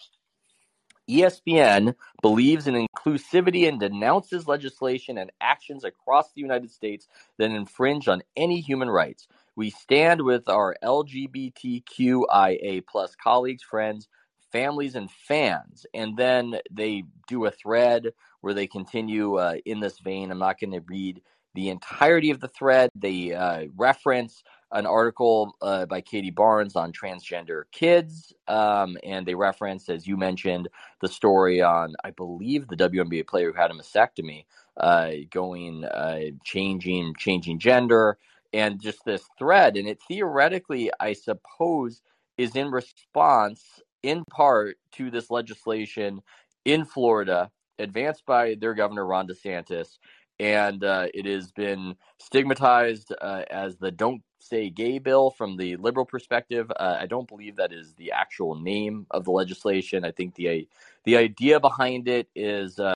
ESPN believes in inclusivity and denounces legislation and actions across the United States that infringe on any human rights. We stand with our LGBTQIA plus colleagues, friends, families, and fans. And then they do a thread where they continue uh, in this vein. I'm not going to read the entirety of the thread. They uh, reference an article uh, by Katie Barnes on transgender kids, um, and they reference, as you mentioned, the story on, I believe, the WNBA player who had a mastectomy, uh, going, uh, changing, changing gender, and just this thread. And it theoretically, I suppose, is in response, in part, to this legislation in Florida, advanced by their governor Ron DeSantis, and uh, it has been stigmatized uh, as the "Don't Say Gay" bill from the liberal perspective. Uh, I don't believe that is the actual name of the legislation. I think the the idea behind it is uh,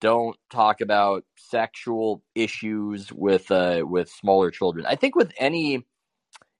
don't talk about sexual issues with uh, with smaller children. I think with any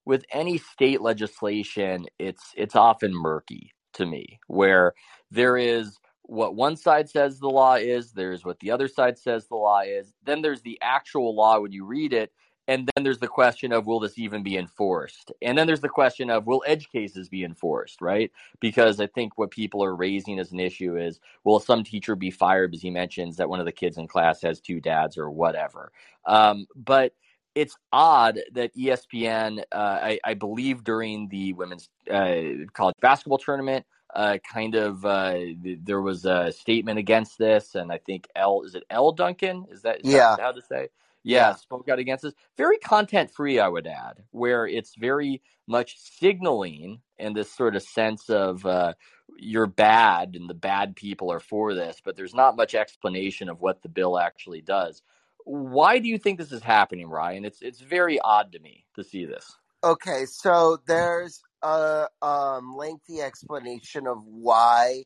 with any state legislation, it's it's often murky to me, where there is what one side says the law is, there's what the other side says the law is, then there's the actual law when you read it, and then there's the question of will this even be enforced? And then there's the question of will edge cases be enforced, right? Because I think what people are raising as an issue is will some teacher be fired because he mentions that one of the kids in class has two dads or whatever. Um, but it's odd that ESPN, uh, I, I, believe during the women's uh, college basketball tournament, uh, kind of uh, there was a statement against this, and I think Elle is it Elle Duncan is that is yeah that how to say yeah, yeah, spoke out against this. Very content free, I would add, where it's very much signaling and this sort of sense of uh, you're bad and the bad people are for this, but there's not much explanation of what the bill actually does. Why do you think this is happening, Ryan? It's it's very odd to me to see this. Okay, so there's a um, lengthy explanation of why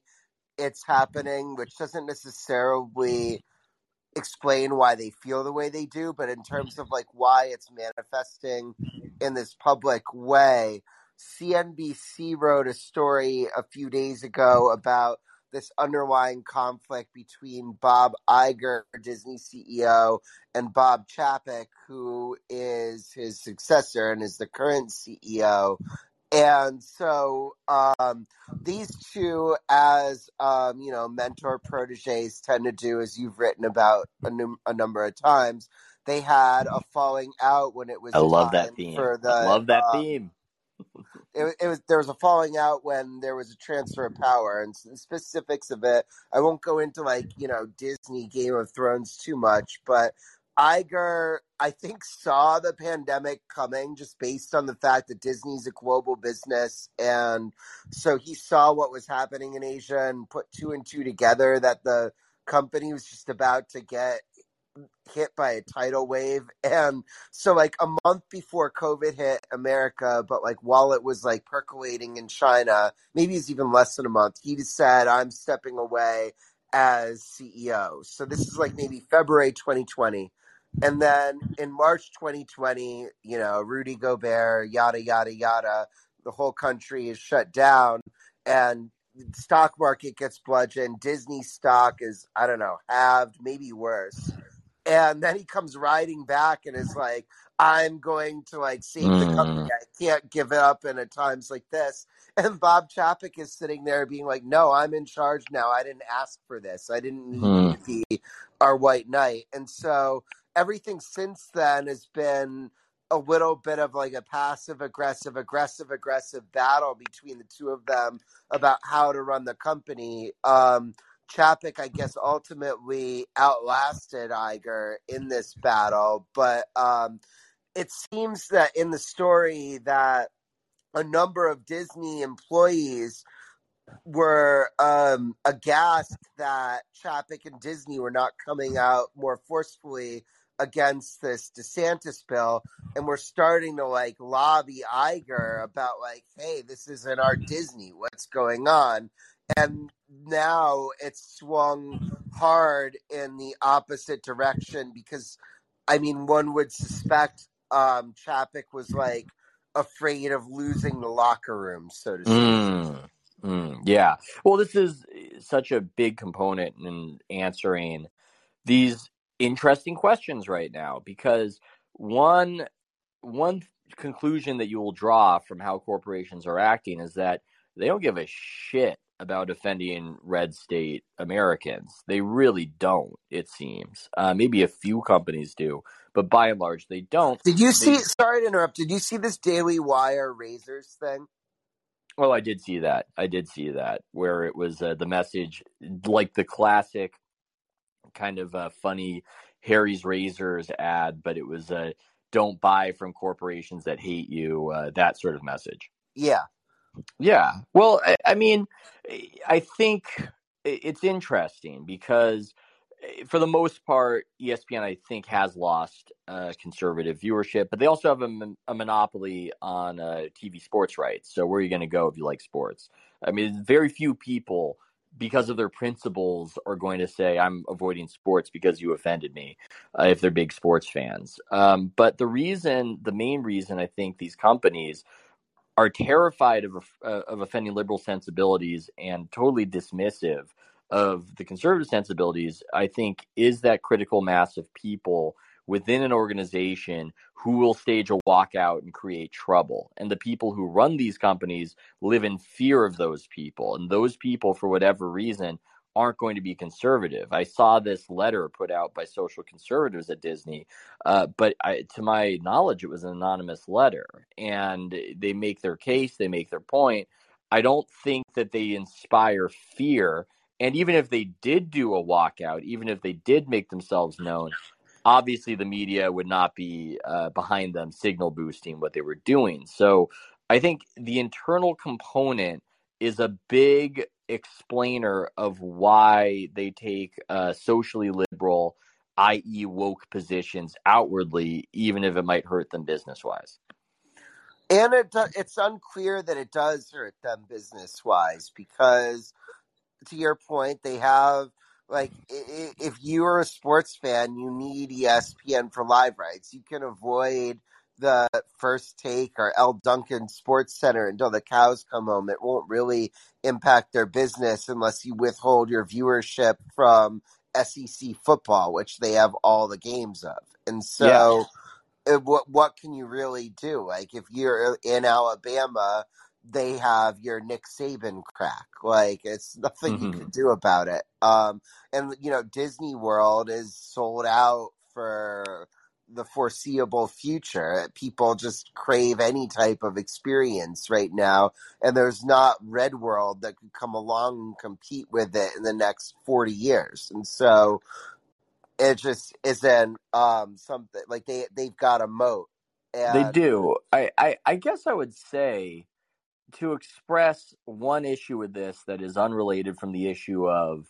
it's happening, which doesn't necessarily explain why they feel the way they do, but in terms of like why it's manifesting in this public way, CNBC wrote a story a few days ago about this underlying conflict between Bob Iger, Disney CEO, and Bob Chapek, who is his successor and is the current CEO. And so um, these two, as um, you know, mentor proteges tend to do, as you've written about a, num- a number of times, they had a falling out when it was. I love that theme. For the, I love that uh, theme it, it was there was a falling out when there was a transfer of power and specifics of it. I won't go into like you know Disney Game of Thrones too much, but Iger I think saw the pandemic coming just based on the fact that Disney's a global business, and so he saw what was happening in Asia and put two and two together that the company was just about to get hit by a tidal wave. And so, like, a month before COVID hit America, but like while it was like percolating in China, maybe it's even less than a month, he said, I'm stepping away as CEO. So, this is like maybe February 2020. And then in March 2020, you know, Rudy Gobert, yada, yada, yada, the whole country is shut down. And stock market gets bludgeoned. Disney stock is, I don't know, halved, maybe worse and then he comes riding back and is like i'm going to like save the company. Mm. i can't give it up in a times like this. And bob chapek is sitting there being like no i'm in charge now. I didn't ask for this. I didn't need mm. to be our white knight. And so everything since then has been a little bit of like a passive aggressive aggressive aggressive battle between the two of them about how to run the company. Um Chapek, I guess, ultimately outlasted Iger in this battle, but um, it seems that in the story that a number of Disney employees were um, aghast that Chapek and Disney were not coming out more forcefully against this DeSantis bill, and we're starting to like lobby Iger about like, hey, this isn't our Disney. What's going on? and now it's swung hard in the opposite direction because I mean one would suspect um Chapek was like afraid of losing the locker room, so to speak. Mm, mm, yeah. Well, this is such a big component in answering these interesting questions right now because one one conclusion that you will draw from how corporations are acting is that they don't give a shit about offending red state Americans. They really don't, it seems. Uh, maybe a few companies do, but by and large, they don't. Did you see? They, sorry to interrupt. Did you see this Daily Wire razors thing? Well, I did see that. I did see that where it was uh, the message, like the classic kind of uh, funny Harry's Razors ad, but it was uh, "Don't buy from corporations that hate you." Uh, that sort of message. Yeah, yeah. Well, I, I mean, I think it's interesting because for the most part, ESPN I think has lost uh, conservative viewership, but they also have a, a monopoly on uh, TV sports rights. So where are you going to go if you like sports? I mean, very few people, because of their principles, are going to say I'm avoiding sports because you offended me. Uh, if they're big sports fans, um, but the reason, the main reason, I think these companies are terrified of uh, of offending liberal sensibilities and totally dismissive of the conservative sensibilities, I think, is that critical mass of people within an organization who will stage a walkout and create trouble. And the people who run these companies live in fear of those people. And those people, for whatever reason, aren't going to be conservative. I saw this letter put out by social conservatives at Disney, uh, but I, to my knowledge, it was an anonymous letter. And they make their case, they make their point. I don't think that they inspire fear and even if they did do a walkout, even if they did make themselves known, obviously the media would not be uh, behind them signal boosting what they were doing. So I think the internal component is a big explainer of why they take uh, socially liberal, i.e., woke positions outwardly, even if it might hurt them business wise. And it, it's unclear that it does hurt them business wise because to your point, they have like if you're a sports fan, you need ESPN for live rights. You can avoid the first take or Elle Duncan Sports Center until the cows come home. It won't really impact their business unless you withhold your viewership from SEC football, which they have all the games of. And so, yeah. what what can you really do? Like if you're in Alabama they have your Nick Saban crack. Like it's nothing mm-hmm. you can do about it. Um, and you know, Disney World is sold out for the foreseeable future. People just crave any type of experience right now, and there's not Red World that could come along and compete with it in the next forty years. And so, it just isn't um, something like they they've got a moat. And, they do. I, I I guess I would say to express one issue with this that is unrelated from the issue of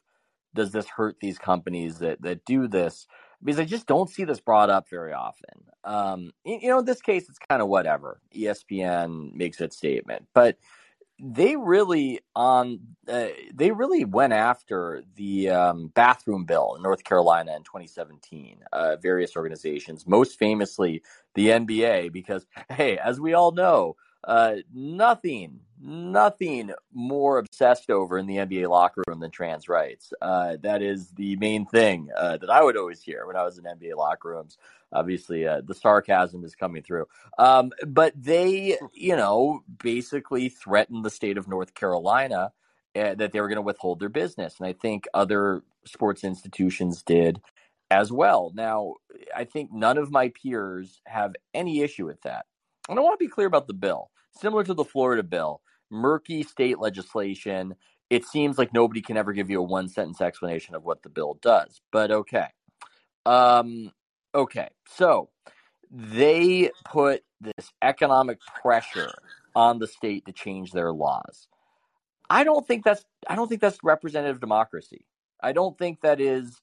does this hurt these companies that that do this because I just don't see this brought up very often. Um, you know, in this case, it's kind of whatever. ESPN makes its statement, but they really on uh, they really went after the um, bathroom bill in North Carolina in 2017. Uh, various organizations, most famously the NBA, because hey, as we all know, uh, nothing, nothing more obsessed over in the NBA locker room than trans rights. Uh, that is the main thing uh, that I would always hear when I was in NBA locker rooms. Obviously, uh, the sarcasm is coming through. Um, but they, you know, basically threatened the state of North Carolina uh, that they were going to withhold their business. And I think other sports institutions did as well. Now, I think none of my peers have any issue with that. And I want to be clear about the bill similar to the Florida bill, murky state legislation. It seems like nobody can ever give you a one sentence explanation of what the bill does, but okay. Um, okay, so they put this economic pressure on the state to change their laws. I don't think that's I don't think that's representative democracy. I don't think that is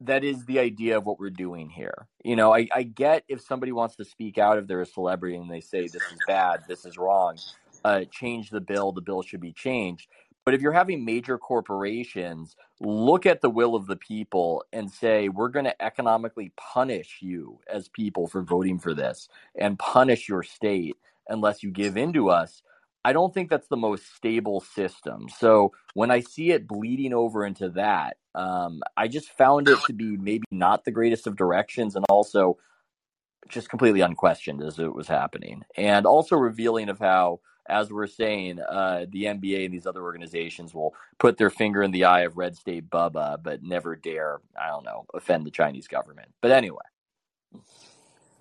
that is the idea of what we're doing here. You know, I, I get if somebody wants to speak out if they're a celebrity and they say this is bad, this is wrong, uh, change the bill, the bill should be changed. But if you're having major corporations look at the will of the people and say, we're going to economically punish you as people for voting for this and punish your state unless you give in to us, I don't think that's the most stable system. So when I see it bleeding over into that, um, I just found it to be maybe not the greatest of directions and also just completely unquestioned as it was happening. And also revealing of how, as we're saying, uh, the NBA and these other organizations will put their finger in the eye of Red State Bubba, but never dare, I don't know, offend the Chinese government. But anyway.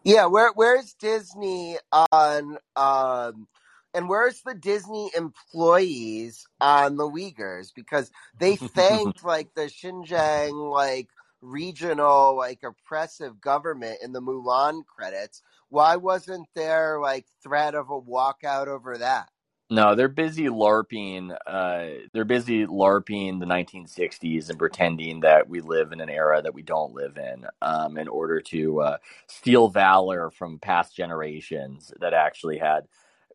Yeah, where where's Disney on um and where's the Disney employees on the Uyghurs? Because they thanked like the Xinjiang like regional like oppressive government in the Mulan credits. Why wasn't there like threat of a walkout over that? No, they're busy LARPing. Uh, they're busy LARPing the 1960s and pretending that we live in an era that we don't live in, um, in order to uh, steal valor from past generations that actually had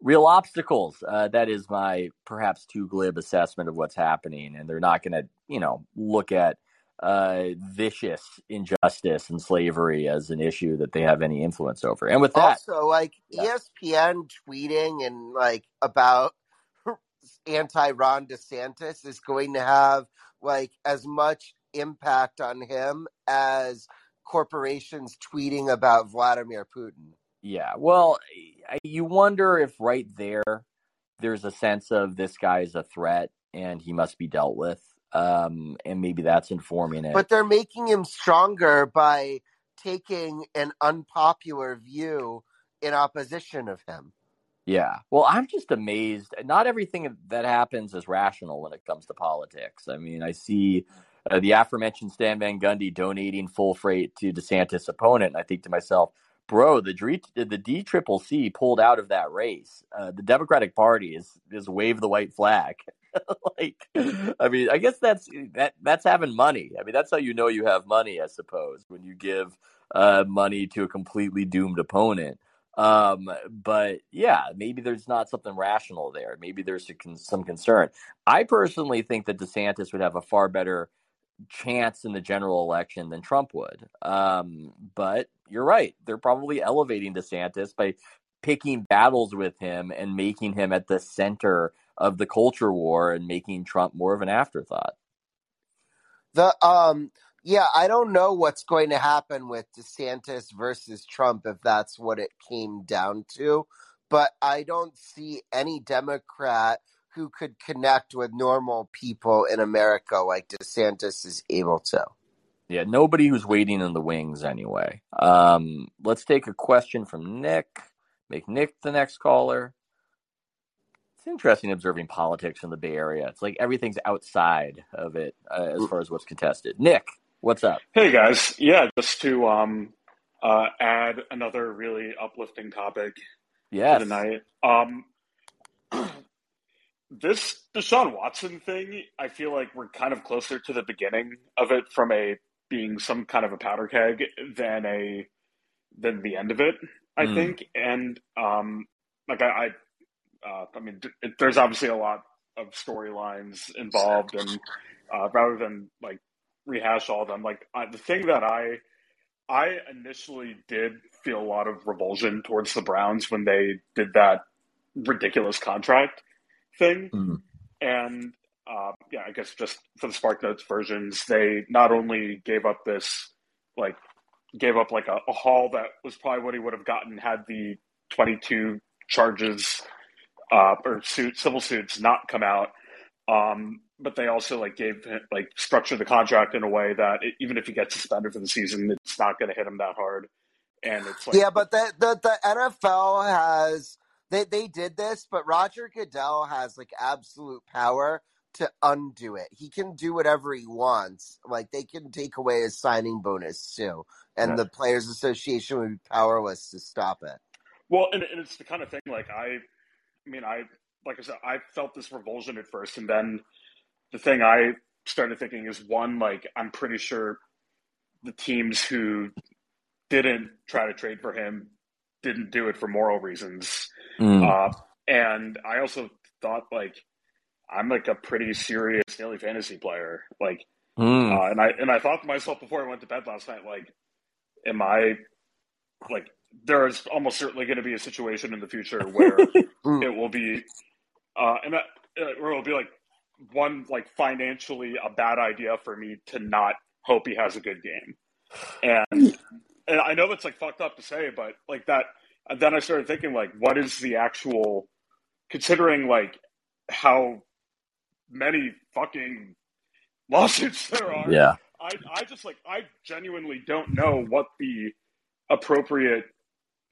real obstacles. Uh, that is my perhaps too glib assessment of what's happening, and they're not going to, you know, look at uh, vicious injustice and slavery as an issue that they have any influence over. And with that, Also, like Yeah. ESPN tweeting and like about anti Ron DeSantis is going to have like as much impact on him as corporations tweeting about Vladimir Putin. Yeah, well, I- you wonder if right there, there's a sense of this guy is a threat and he must be dealt with. Um, and maybe that's informing it. But they're making him stronger by taking an unpopular view in opposition of him. Yeah. Well, I'm just amazed. Not everything that happens is rational when it comes to politics. I mean, I see uh, the aforementioned Stan Van Gundy donating full freight to DeSantis' opponent, and I think to myself, bro, the D, the D Triple C pulled out of that race. Uh, the Democratic Party is is wave the white flag. like, I mean, I guess that's that that's having money. I mean, that's how you know you have money, I suppose, when you give uh, money to a completely doomed opponent. Um, but yeah, maybe there's not something rational there. Maybe there's con- some concern. I personally think that DeSantis would have a far better chance in the general election than Trump would. Um, but you're right. They're probably elevating DeSantis by picking battles with him and making him at the center of the culture war and making Trump more of an afterthought. The um yeah, I don't know what's going to happen with DeSantis versus Trump if that's what it came down to, but I don't see any Democrat who could connect with normal people in America like DeSantis is able to. Yeah, nobody who's waiting in the wings anyway. Um, let's take a question from Nick. Make Nick the next caller. It's interesting observing politics in the Bay Area. It's like everything's outside of it uh, as far as what's contested. Nick, what's up? Hey guys, yeah, just to um, uh, add another really uplifting topic Yes. to the. Um, this Deshaun Watson thing, I feel like we're kind of closer to the beginning of it from a being some kind of a powder keg than a than the end of it. I Mm. think, and um, like I, I, uh, I mean, d- it, there's obviously a lot of storylines involved, and uh, rather than like rehash all of them, like uh, the thing that I I initially did feel a lot of revulsion towards the Browns when they did that ridiculous contract thing. Mm. And uh, yeah, I guess just for the Spark Notes versions, they not only gave up this, like, gave up like a, a haul that was probably what he would have gotten had the 22 charges uh, or suit, civil suits not come out. Um, but they also like gave like structured the contract in a way that it, even if he gets suspended for the season, it's not going to hit him that hard. And it's like, Yeah, but the the, the NFL has they they did this, but Roger Goodell has like absolute power to undo it. He can do whatever he wants. Like they can take away his signing bonus too, and Yeah. the Players Association would be powerless to stop it. Well, and, and it's the kind of thing like I, I mean, I like I said, I felt this revulsion at first, and then the thing I started thinking is one, like I'm pretty sure the teams who didn't try to trade for him didn't do it for moral reasons, Mm. uh, and I also thought like I'm like a pretty serious daily fantasy player, like, Mm. uh, and I and I thought to myself before I went to bed last night, like, am I like there is almost certainly going to be a situation in the future where Mm. it will be, uh, and that, uh, or it'll be like one like financially a bad idea for me to not hope he has a good game, and and I know it's like fucked up to say, but like that. Then I started thinking like, what is the actual, considering like how many fucking lawsuits there are. Yeah. I, I just like I genuinely don't know what the appropriate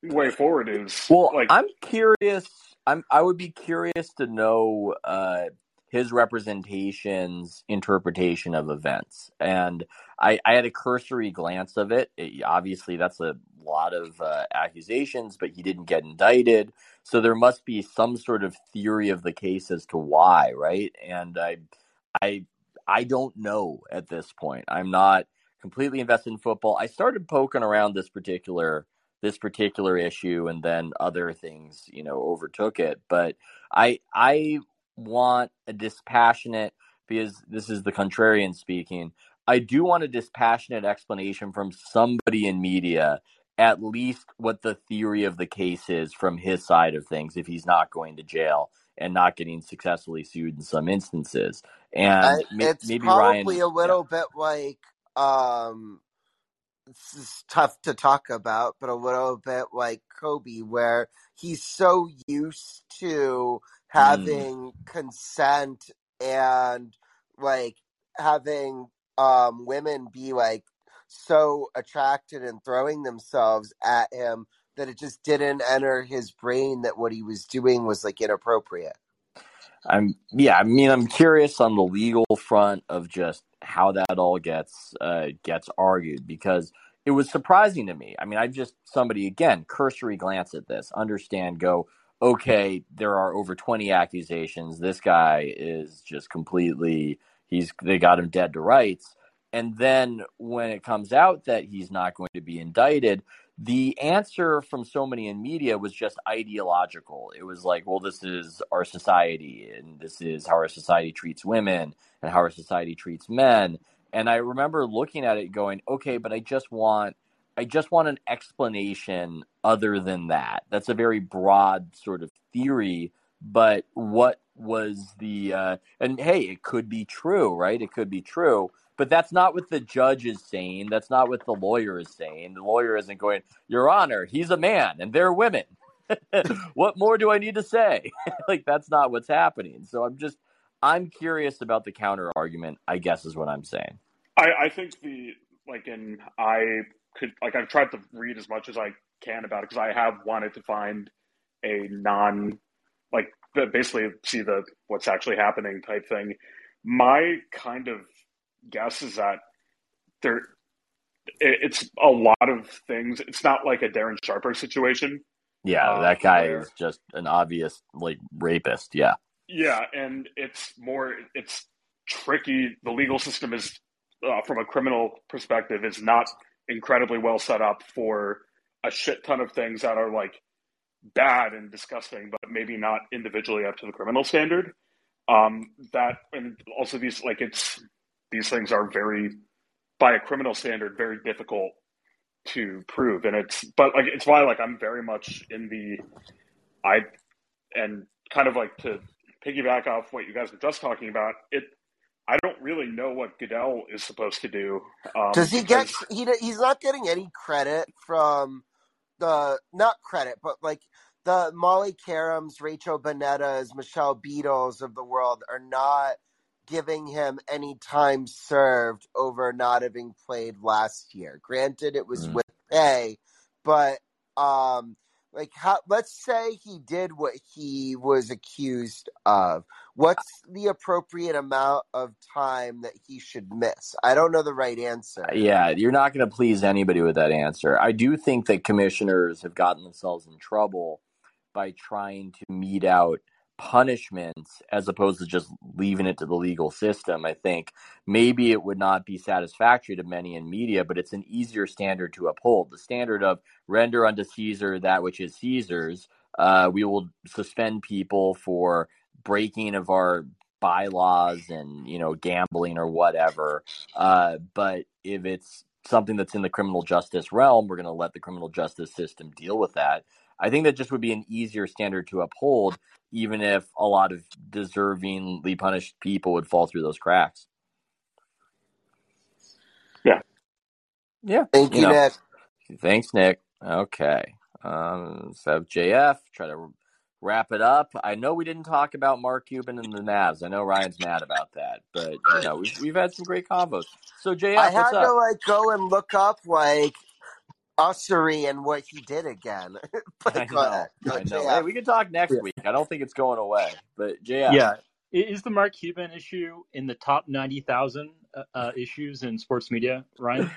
way forward is. Well, like I'm curious. I'm. I would be curious to know uh, his representation's interpretation of events, and I, I had a cursory glance of it. It- Obviously, that's a lot of uh, accusations, but he didn't get indicted. So there must be some sort of theory of the case as to why, right? And I, I, I don't know at this point. I'm not completely invested in football. I started poking around this particular this particular issue, and then other things, you know, overtook it. But I, I want a dispassionate because this is the contrarian speaking. I do want a dispassionate explanation from somebody in media, at least what the theory of the case is from his side of things, if he's not going to jail and not getting successfully sued in some instances. And I, may, it's maybe probably Ryan, a little bit like um this is tough to talk about, but a little bit like Kobe, where he's so used to yeah. Mm, having consent and like having um women be like so attracted and throwing themselves at him that it just didn't enter his brain that what he was doing was like inappropriate. I'm yeah, I mean I'm curious on the legal front of just how that all gets uh, gets argued because it was surprising to me. I mean, I just somebody again cursory glance at this, understand, go, okay, there are over 20 accusations. This guy is just completely he's they got him dead to rights. And then when it comes out that he's not going to be indicted, the answer from so many in media was just ideological. It was like, well, this is our society, and this is how our society treats women, and how our society treats men. And I remember looking at it going, okay, but I just want I just want an explanation other than that. That's a very broad sort of theory, but what was the uh, and hey, it could be true, right? It could be true, but that's not what the judge is saying. That's not what the lawyer is saying. The lawyer isn't going, Your Honor, he's a man and they're women. what more do I need to say? like that's not what's happening. So I'm just I'm curious about the counter argument, I guess is what I'm saying. I, I think the like in I could like I've tried to read as much as I can about it because I have wanted to find a non like basically see the what's actually happening type thing. My kind of guess is that there it, it's a lot of things. It's not like a Darren Sharper situation. Yeah, um, that guy where- is just an obvious like rapist. Yeah. Yeah, and it's more it's tricky. The legal system is uh, from a criminal perspective is not incredibly well set up for a shit ton of things that are like bad and disgusting, but maybe not individually up to the criminal standard. Um, that and also these like it's these things are very by a criminal standard very difficult to prove, and it's but like it's why like I'm very much in the I and kind of like to piggyback off what you guys were just talking about. It I don't really know what Goodell is supposed to do. Um, Does he get? He he's not getting any credit from the not credit, but like the Molly Qerims, Rachel Bonnettas, Michelle Beadles of the world are not giving him any time served over not having played last year. Granted, it was Mm. with pay, but um, like how? Let's say he did what he was accused of. What's the appropriate amount of time that he should miss? I don't know the right answer. Yeah, you're not going to please anybody with that answer. I do think that commissioners have gotten themselves in trouble by trying to mete out punishments as opposed to just leaving it to the legal system. I think maybe it would not be satisfactory to many in media, but it's an easier standard to uphold. The standard of render unto Caesar that which is Caesar's. Uh, we will suspend people for breaking of our bylaws and you know gambling or whatever. Uh, but if it's something that's in the criminal justice realm, we're going to let the criminal justice system deal with that. I think that just would be an easier standard to uphold, even if a lot of deservingly punished people would fall through those cracks. Yeah. Yeah. Thank you, know. Nick. Thanks, Nick. Okay. Um, so JF, try to wrap it up. I know we didn't talk about Mark Cuban and the Mavs. I know Ryan's mad about that, but you know we've we've had some great combos. So JF, I had what's to up? like go and look up like Ussery and what he did again. but I go know. ahead. Go, I know. JF. Hey, we can talk next Yeah. week. I don't think it's going away, but JF. Yeah. I- Is the Mark Cuban issue in the top 90,000 uh, uh, issues in sports media, Ryan?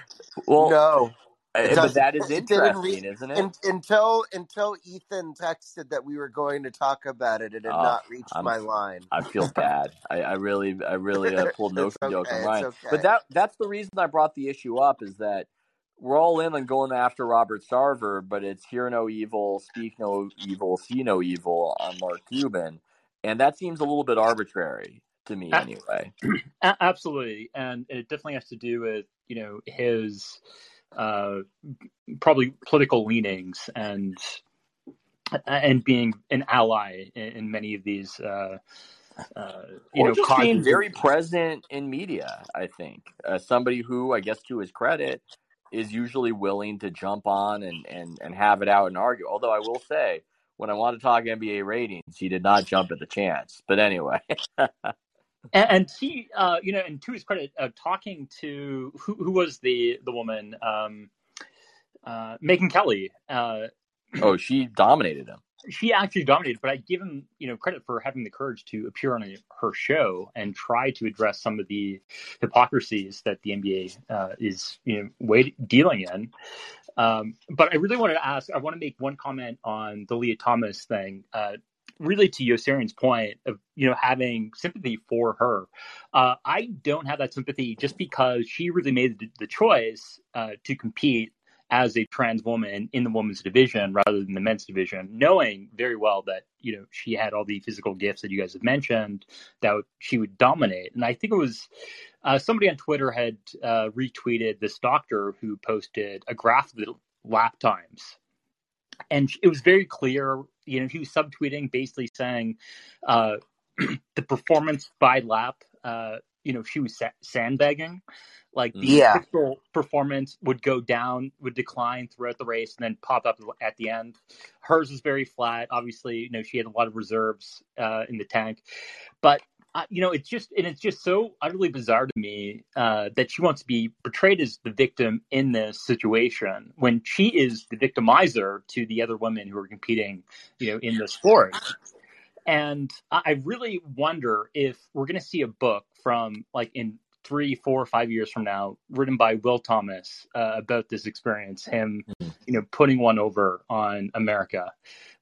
Well, no. It but doesn't. that is It didn't interesting, re- isn't it? in, until until Ethan texted that we were going to talk about it. It had Oh, not reached I'm my line. I feel bad. I, I really, I really uh, pulled no it's joke okay. on It's Ryan. okay. But that that's the reason I brought the issue up is that we're all in on going after Robert Sarver, but it's hear no evil, speak no evil, see no evil on Mark Cuban, and that seems a little bit arbitrary to me, anyway. Absolutely, and it definitely has to do with you know his uh, probably political leanings and and being an ally in, in many of these uh, uh, you or know just being very present in media. I think uh, somebody who, I guess, to his credit, is usually willing to jump on and and and have it out and argue. Although I will say, when I want to talk NBA ratings, he did not jump at the chance. But anyway, And, and he, uh, you know, and to his credit, uh, talking to who, who was the the woman, um, uh, Megyn Kelly. Uh, oh, she dominated him. She actually dominated, but I give him, you know, credit for having the courage to appear on a, her show and try to address some of the hypocrisies that the NBA uh, is, you know, way, dealing in. Um, but I really wanted to ask. I want to make one comment on the Lia Thomas thing. Uh, really, to Yosarian's point of you know having sympathy for her, uh, I don't have that sympathy just because she really made the, the choice uh, to compete as a trans woman in the women's division rather than the men's division, knowing very well that you know she had all the physical gifts that you guys have mentioned that she would dominate. And I think it was uh, somebody on Twitter had uh, retweeted this doctor who posted a graph of the lap times, and it was very clear. You know, he was subtweeting, basically saying uh, the performance by lap. Uh, you know, she was sa- sandbagging. Like the Yeah. performance would go down, would decline throughout the race, and then pop up at the end. Hers was very flat. Obviously, you know, she had a lot of reserves uh, in the tank, but uh, you know, it's just and it's just so utterly bizarre to me uh, that she wants to be portrayed as the victim in this situation when she is the victimizer to the other women who are competing, you know, in the sport. And I I really wonder if we're going to see a book from like in three, four, five years from now, written by Will Thomas uh, about this experience, him, you know, putting one over on America,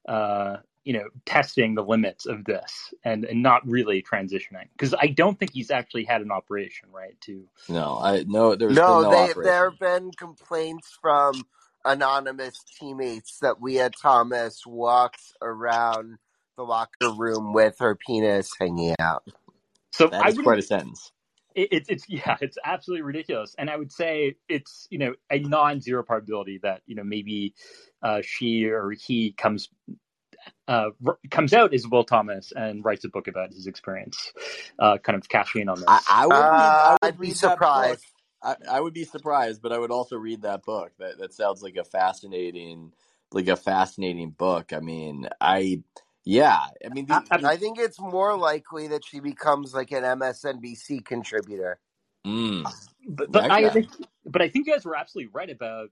uh, you know, testing the limits of this and, and not really transitioning. Because I don't think he's actually had an operation, right? To No, I no. There's no, been no they, there have been complaints from anonymous teammates that Lia Thomas walks around the locker room with her penis hanging out. so That I is quite a sentence. it, it's it's yeah, it's absolutely ridiculous. And I would say it's you know a non-zero probability that you know maybe uh, she or he comes uh, r- comes out as Will Thomas and writes a book about his experience, uh, kind of cashing in on this. I, I would read. I Uh, would I'd be read that book. surprised. I, I would be surprised, but I would also read that book. That that sounds like a fascinating, like a fascinating book. I mean, I yeah. I mean, the, I- I- I think it's more likely that she becomes like an MSNBC contributor. mm, but but I think but I think you guys were absolutely right about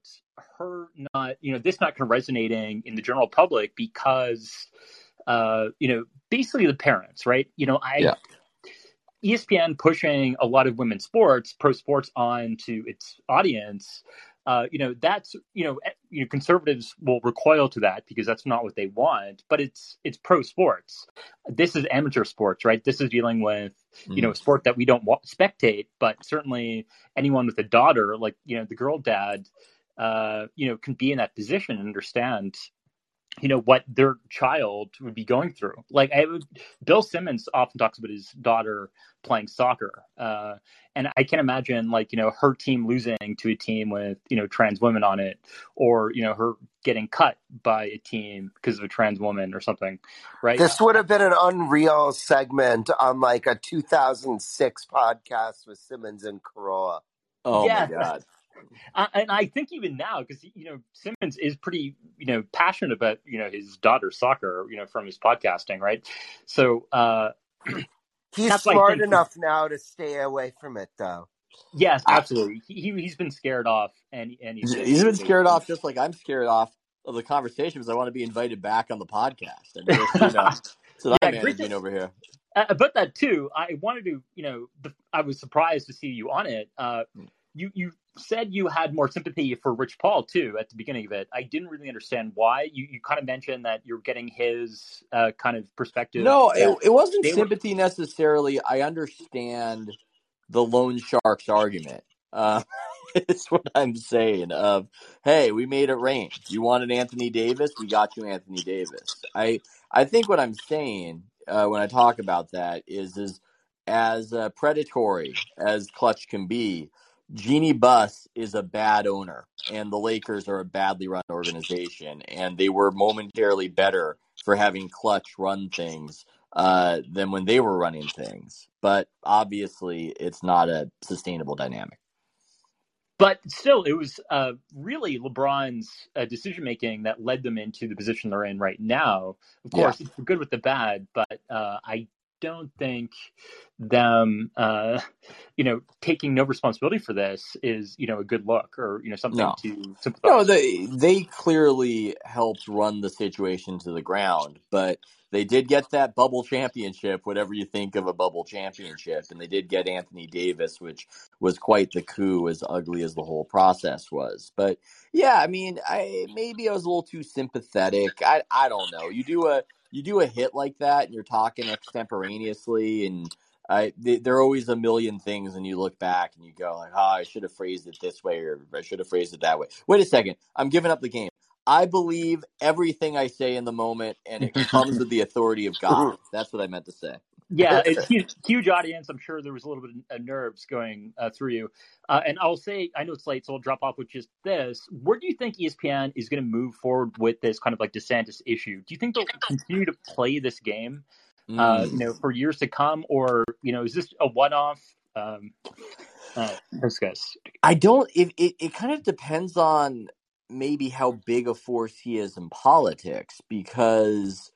her not you know this not kind of resonating in the general public because uh you know basically the parents right you know I Yeah. ESPN pushing a lot of women's sports, pro sports, on to its audience. Uh, you know that's you know eh, you know conservatives will recoil to that because that's not what they want. But it's it's pro sports. This is amateur sports, right? This is dealing with you know Mm. a sport that we don't spectate, but certainly anyone with a daughter, like you know the girl dad, uh, you know can be in that position and understand you know what their child would be going through. Like I would, Bill Simmons often talks about his daughter playing soccer, uh, and I can't imagine like you know her team losing to a team with you know trans women on it, or you know her getting cut by a team because of a trans woman or something, right? This would have been an unreal segment on like a 2006 podcast with Simmons and Carolla. Oh Yeah. my god. I, and I think even now, because you know Simmons is pretty, you know, passionate about you know his daughter's soccer, you know, from his podcasting, right? So uh, He's That's why I smart think- enough now to stay away from it, though. yes, absolutely, he he- he's been scared off, and and He's, he's been scared off just like I'm scared off of the conversation because I want to be invited back on the podcast. And just, you know, that's what Yeah, I'm great managing to- over here. Uh, about that too, I wanted to, you know, the, I was surprised to see you on it. Uh, you you said you had more sympathy for Rich Paul too at the beginning of it. I didn't really understand why. You you kind of mentioned that you're getting his uh, kind of perspective. No, it, it wasn't They were- sympathy necessarily. I understand the loan sharks argument. Uh, it's what I'm saying. Of hey, we made it rain. You wanted Anthony Davis, we got you Anthony Davis. I I think what I'm saying uh, when I talk about that is is as uh, predatory as Clutch can be. Jeanie Buss is a bad owner, and the Lakers are a badly run organization, and they were momentarily better for having Clutch run things uh, than when they were running things. But obviously, it's not a sustainable dynamic. But still, it was uh, really LeBron's uh, decision making that led them into the position they're in right now. Of Yeah. course, it's the good with the bad, but uh, I don't think them, uh, you know, taking no responsibility for this is, you know, a good look or you know something No. to sympathize. No, they they clearly helped run the situation to the ground, but they did get that bubble championship, whatever you think of a bubble championship, and they did get Anthony Davis, which was quite the coup, as ugly as the whole process was. But yeah, I mean, I maybe I was a little too sympathetic. I I don't know. You do a you do a hit like that, and you're talking extemporaneously, and I th- there are always a million things, and you look back and you go like, "Oh, I should have phrased it this way, or I should have phrased it that way." Wait a second, I'm giving up the game. I believe everything I say in the moment, and it comes with the authority of God. That's what I meant to say. Yeah, it's huge, huge audience. I'm sure there was a little bit of nerves going uh, through you. Uh, and I'll say, I know it's late, so I'll drop off with just this. Where do you think ESPN is going to move forward with this kind of like DeSantis issue? Do you think they'll continue to play this game, uh, Mm. you know, for years to come, or you know, is this a one-off? Um, uh, discuss. I don't. It, it it kind of depends on maybe how big a force he is in politics because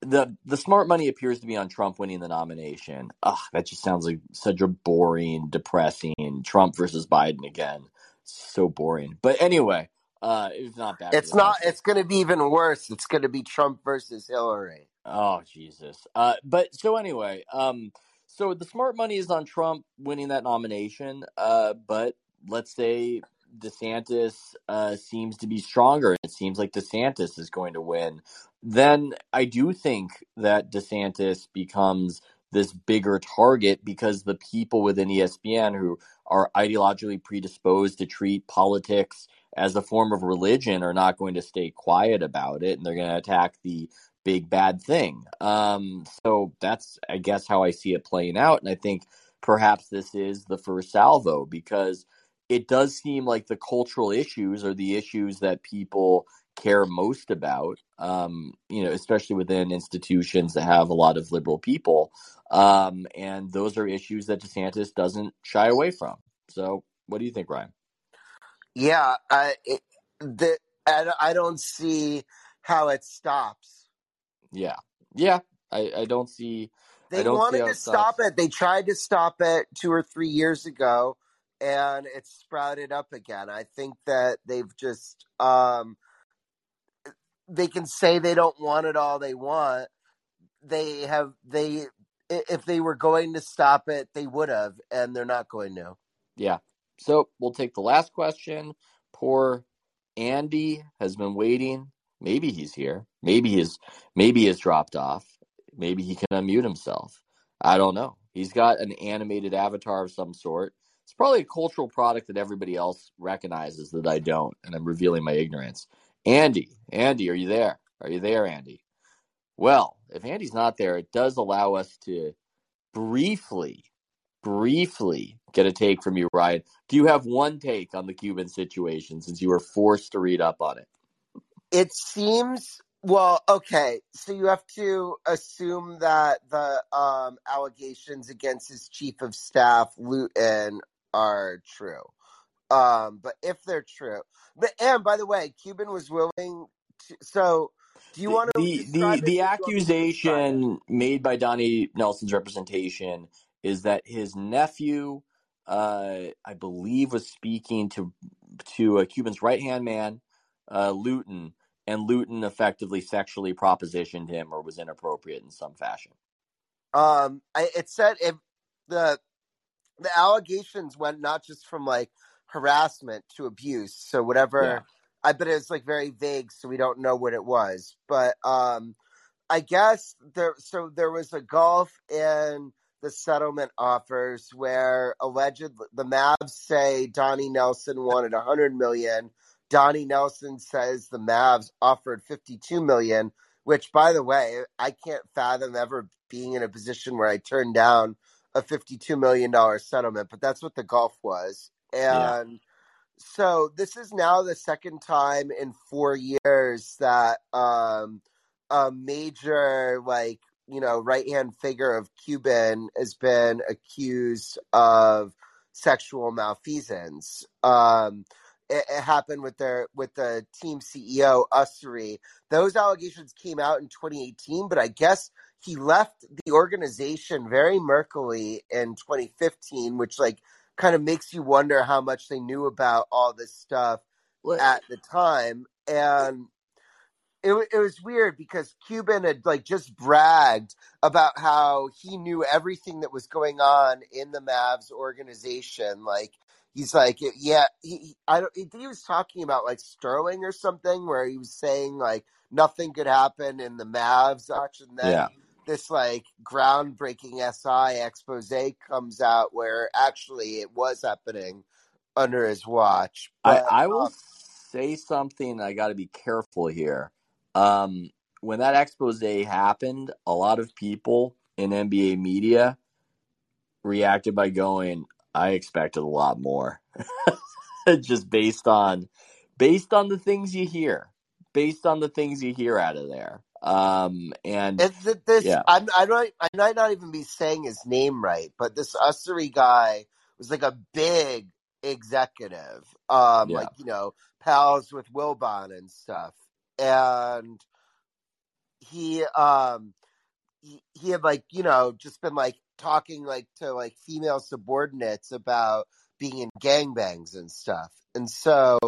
the the smart money appears to be on Trump winning the nomination. Ugh, that just sounds like such a boring, depressing Trump versus Biden again. So boring. But anyway, uh, it's not bad. It's not. It's going to be even worse. It's going to be Trump versus Hillary. Oh Jesus. Uh, but so anyway, um, so the smart money is on Trump winning that nomination. Uh, but let's say DeSantis uh, seems to be stronger. It seems like DeSantis is going to win. Then I do think that DeSantis becomes this bigger target because the people within ESPN who are ideologically predisposed to treat politics as a form of religion are not going to stay quiet about it, and they're going to attack the big bad thing. Um, so that's, I guess, how I see it playing out. And I think perhaps this is the first salvo because it does seem like the cultural issues are the issues that people care most about, um, you know, especially within institutions that have a lot of liberal people. Um, and those are issues that DeSantis doesn't shy away from. So what do you think, Ryan? Yeah, I it, the I, don't- I don't see how it stops. Yeah. Yeah. I, I don't see I They don't see wanted how to stop it. They tried to stop it two or three years ago, and it's sprouted up again. I think that they've just um, they can say they don't want it all they want. They have they if they were going to stop it, they would have, and they're not going to. Yeah. So we'll take the last question. Poor Andy has been waiting. Maybe he's here. Maybe he's maybe he has dropped off. Maybe he can unmute himself. I don't know. He's got an animated avatar of some sort. It's probably a cultural product that everybody else recognizes that I don't, and I'm revealing my ignorance. Andy, Andy, are you there? Are you there, Andy? Well, if Andy's not there, it does allow us to briefly, briefly get a take from you, Ryan. Do you have one take on the Cuban situation since you were forced to read up on it? It seems well, okay. So you have to assume that the um, allegations against his chief of staff, Luton, are true. Um, but if they're true, but and by the way, Cuban was willing to. So, do you want to the the, the or do you want me to accusation made by Donnie Nelson's representation is that his nephew, uh, I believe, was speaking to to a Cuban's right hand man, uh, Luton, and Luton effectively sexually propositioned him or was inappropriate in some fashion. Um, I, it said if the the allegations went not just from like harassment to abuse. So whatever Yeah. I but it's like very vague, so we don't know what it was. But um I guess there so there was a gulf in the settlement offers where alleged the Mavs say Donnie Nelson wanted a hundred million. Donnie Nelson says the Mavs offered fifty two million, which by the way, I can't fathom ever being in a position where I turned down a fifty two million dollar settlement, but that's what the gulf was. Yeah. And so this is now the second time in four years that um a major like you know right hand figure of Cuban has been accused of sexual malfeasance. Um, it, it happened with their with the team CEO Ussery. Those allegations came out in 2018, but I guess he left the organization very murkily in 2015, which like kind of makes you wonder how much they knew about all this stuff Well, at the time and it, it was weird because Cuban had like just bragged about how he knew everything that was going on in the Mavs organization. Like he's like, yeah, he, he- I don't. He, he was talking about like Sterling or something, where he was saying like nothing could happen in the Mavs auction. Then Yeah. This like groundbreaking SI expose comes out where actually it was happening under his watch. I, But I will um, say something. I got to be careful here. Um, when that expose happened, a lot of people in NBA media reacted by going, "I expected a lot more," just based on based on the things you hear, based on the things you hear out of there. Um, and It's this yeah, I'm I don't I might not even be saying his name right, but this Ussery guy was like a big executive, um, yeah, like you know, pals with Wilbon and stuff, and he um he, he had like you know just been like talking like to like female subordinates about being in gangbangs and stuff, and so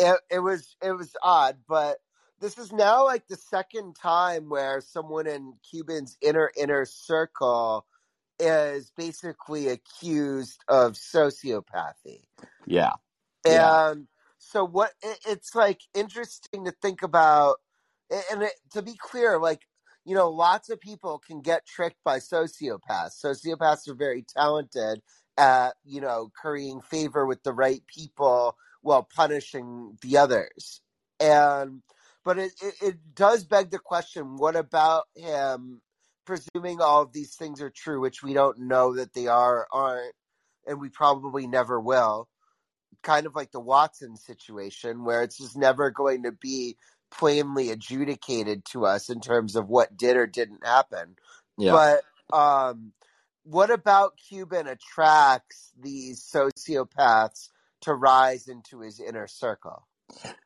it, it was it was odd, but this is now like the second time where someone in Cuban's inner inner circle is basically accused of sociopathy. yeah, yeah, And so what it, it's like interesting to think about and it, to be clear like you know lots of people can get tricked by sociopaths. Sociopaths are very talented at you know currying favor with the right people while punishing the others. And but it, it, it does beg the question what about him presuming all of these things are true which we don't know that they are or aren't and we probably never will kind of like the Watson situation, where it's just never going to be plainly adjudicated to us in terms of what did or didn't happen. yeah. But um, what about Cuban attracts these sociopaths to rise into his inner circle?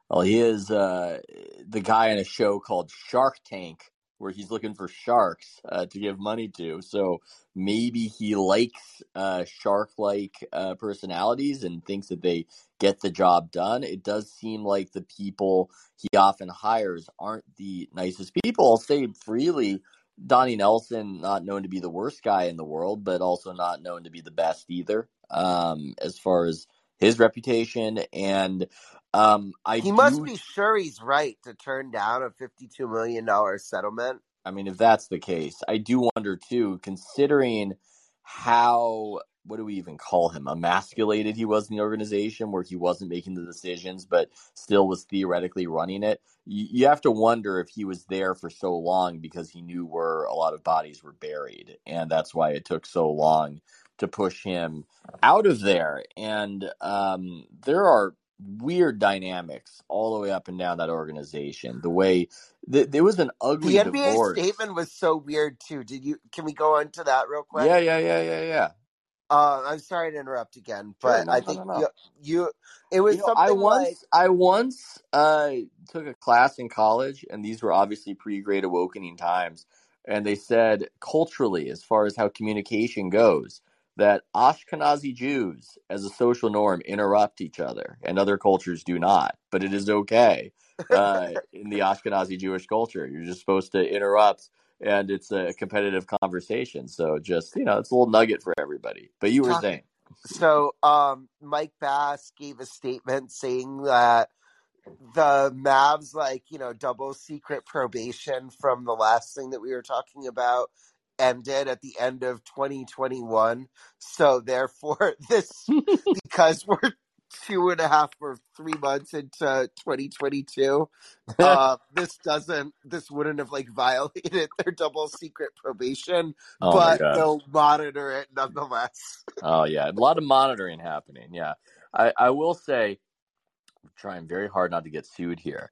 Well, he is uh, the guy in a show called Shark Tank, where he's looking for sharks uh, to give money to. So maybe he likes uh, shark-like uh, personalities and thinks that they get the job done. It does seem like the people he often hires aren't the nicest people. I'll say freely. Donnie Nelson, not known to be the worst guy in the world, but also not known to be the best either, um, as far as his reputation. And um, I He must do be sure he's right to turn down a $52 million settlement. I mean, if that's the case, I do wonder too, considering how what do we even call him emasculated he was in the organization where he wasn't making the decisions but still was theoretically running it you, you have to wonder if he was there for so long because he knew where a lot of bodies were buried and that's why it took so long to push him out of there and um, there are weird dynamics all the way up and down that organization the way th- there was an ugly The NBA divorce statement was so weird too. Did you? Can we go into that real quick? yeah yeah yeah yeah yeah Uh, I'm sorry to interrupt again, Sure, but no, I no, think no, you, you it was You know, I something once like I once uh took a class in college, and these were obviously pre-Great Awakening times, and they said culturally, as far as how communication goes, that Ashkenazi Jews, as a social norm, interrupt each other, and other cultures do not. But it is okay uh, in the Ashkenazi Jewish culture. You're just supposed to interrupt and it's a competitive conversation. So just you know, it's a little nugget for everybody. But you were saying, So, um, Mike Bass gave a statement saying that the Mavs, like, you know, double secret probation from the last thing that we were talking about ended at the end of 2021. So, therefore, this, because we're two and a half or three months into 2022, uh, this doesn't, this wouldn't have like violated their double secret probation, oh but they'll monitor it nonetheless. oh yeah, a lot of monitoring happening. Yeah, I, I will say, I'm trying very hard not to get sued here.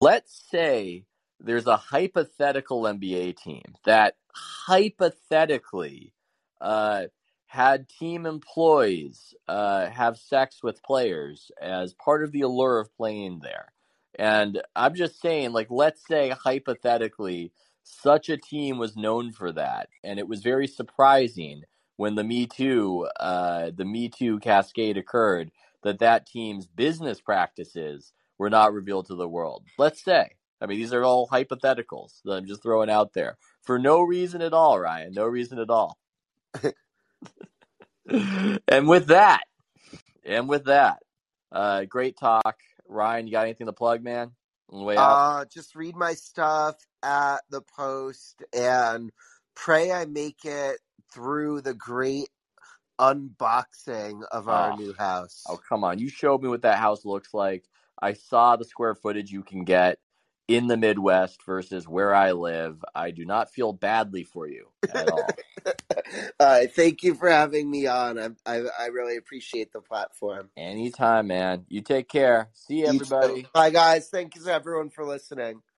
Let's say there's a hypothetical NBA team that hypothetically uh, had team employees uh, have sex with players as part of the allure of playing there. And I'm just saying, like, let's say hypothetically, such a team was known for that, and it was very surprising when the Me Too, uh, the Me Too cascade occurred, that that team's business practices were not revealed to the world. Let's say, I mean, these are all hypotheticals that I'm just throwing out there for no reason at all, Ryan. No reason at all. and with that, and with that, uh, great talk, Ryan. You got anything to plug, man? On the way out. Uh, just read my stuff at the post and pray I make it through the great unboxing of our Oh. new house. Oh, come on. You showed me what that house looks like. I saw the square footage you can get in the Midwest versus where I live. I do not feel badly for you at all. uh, thank you for having me on. I, I I really appreciate the platform. Anytime, man. You take care. See you, You everybody. Bye, guys. Thank you, everyone, for listening.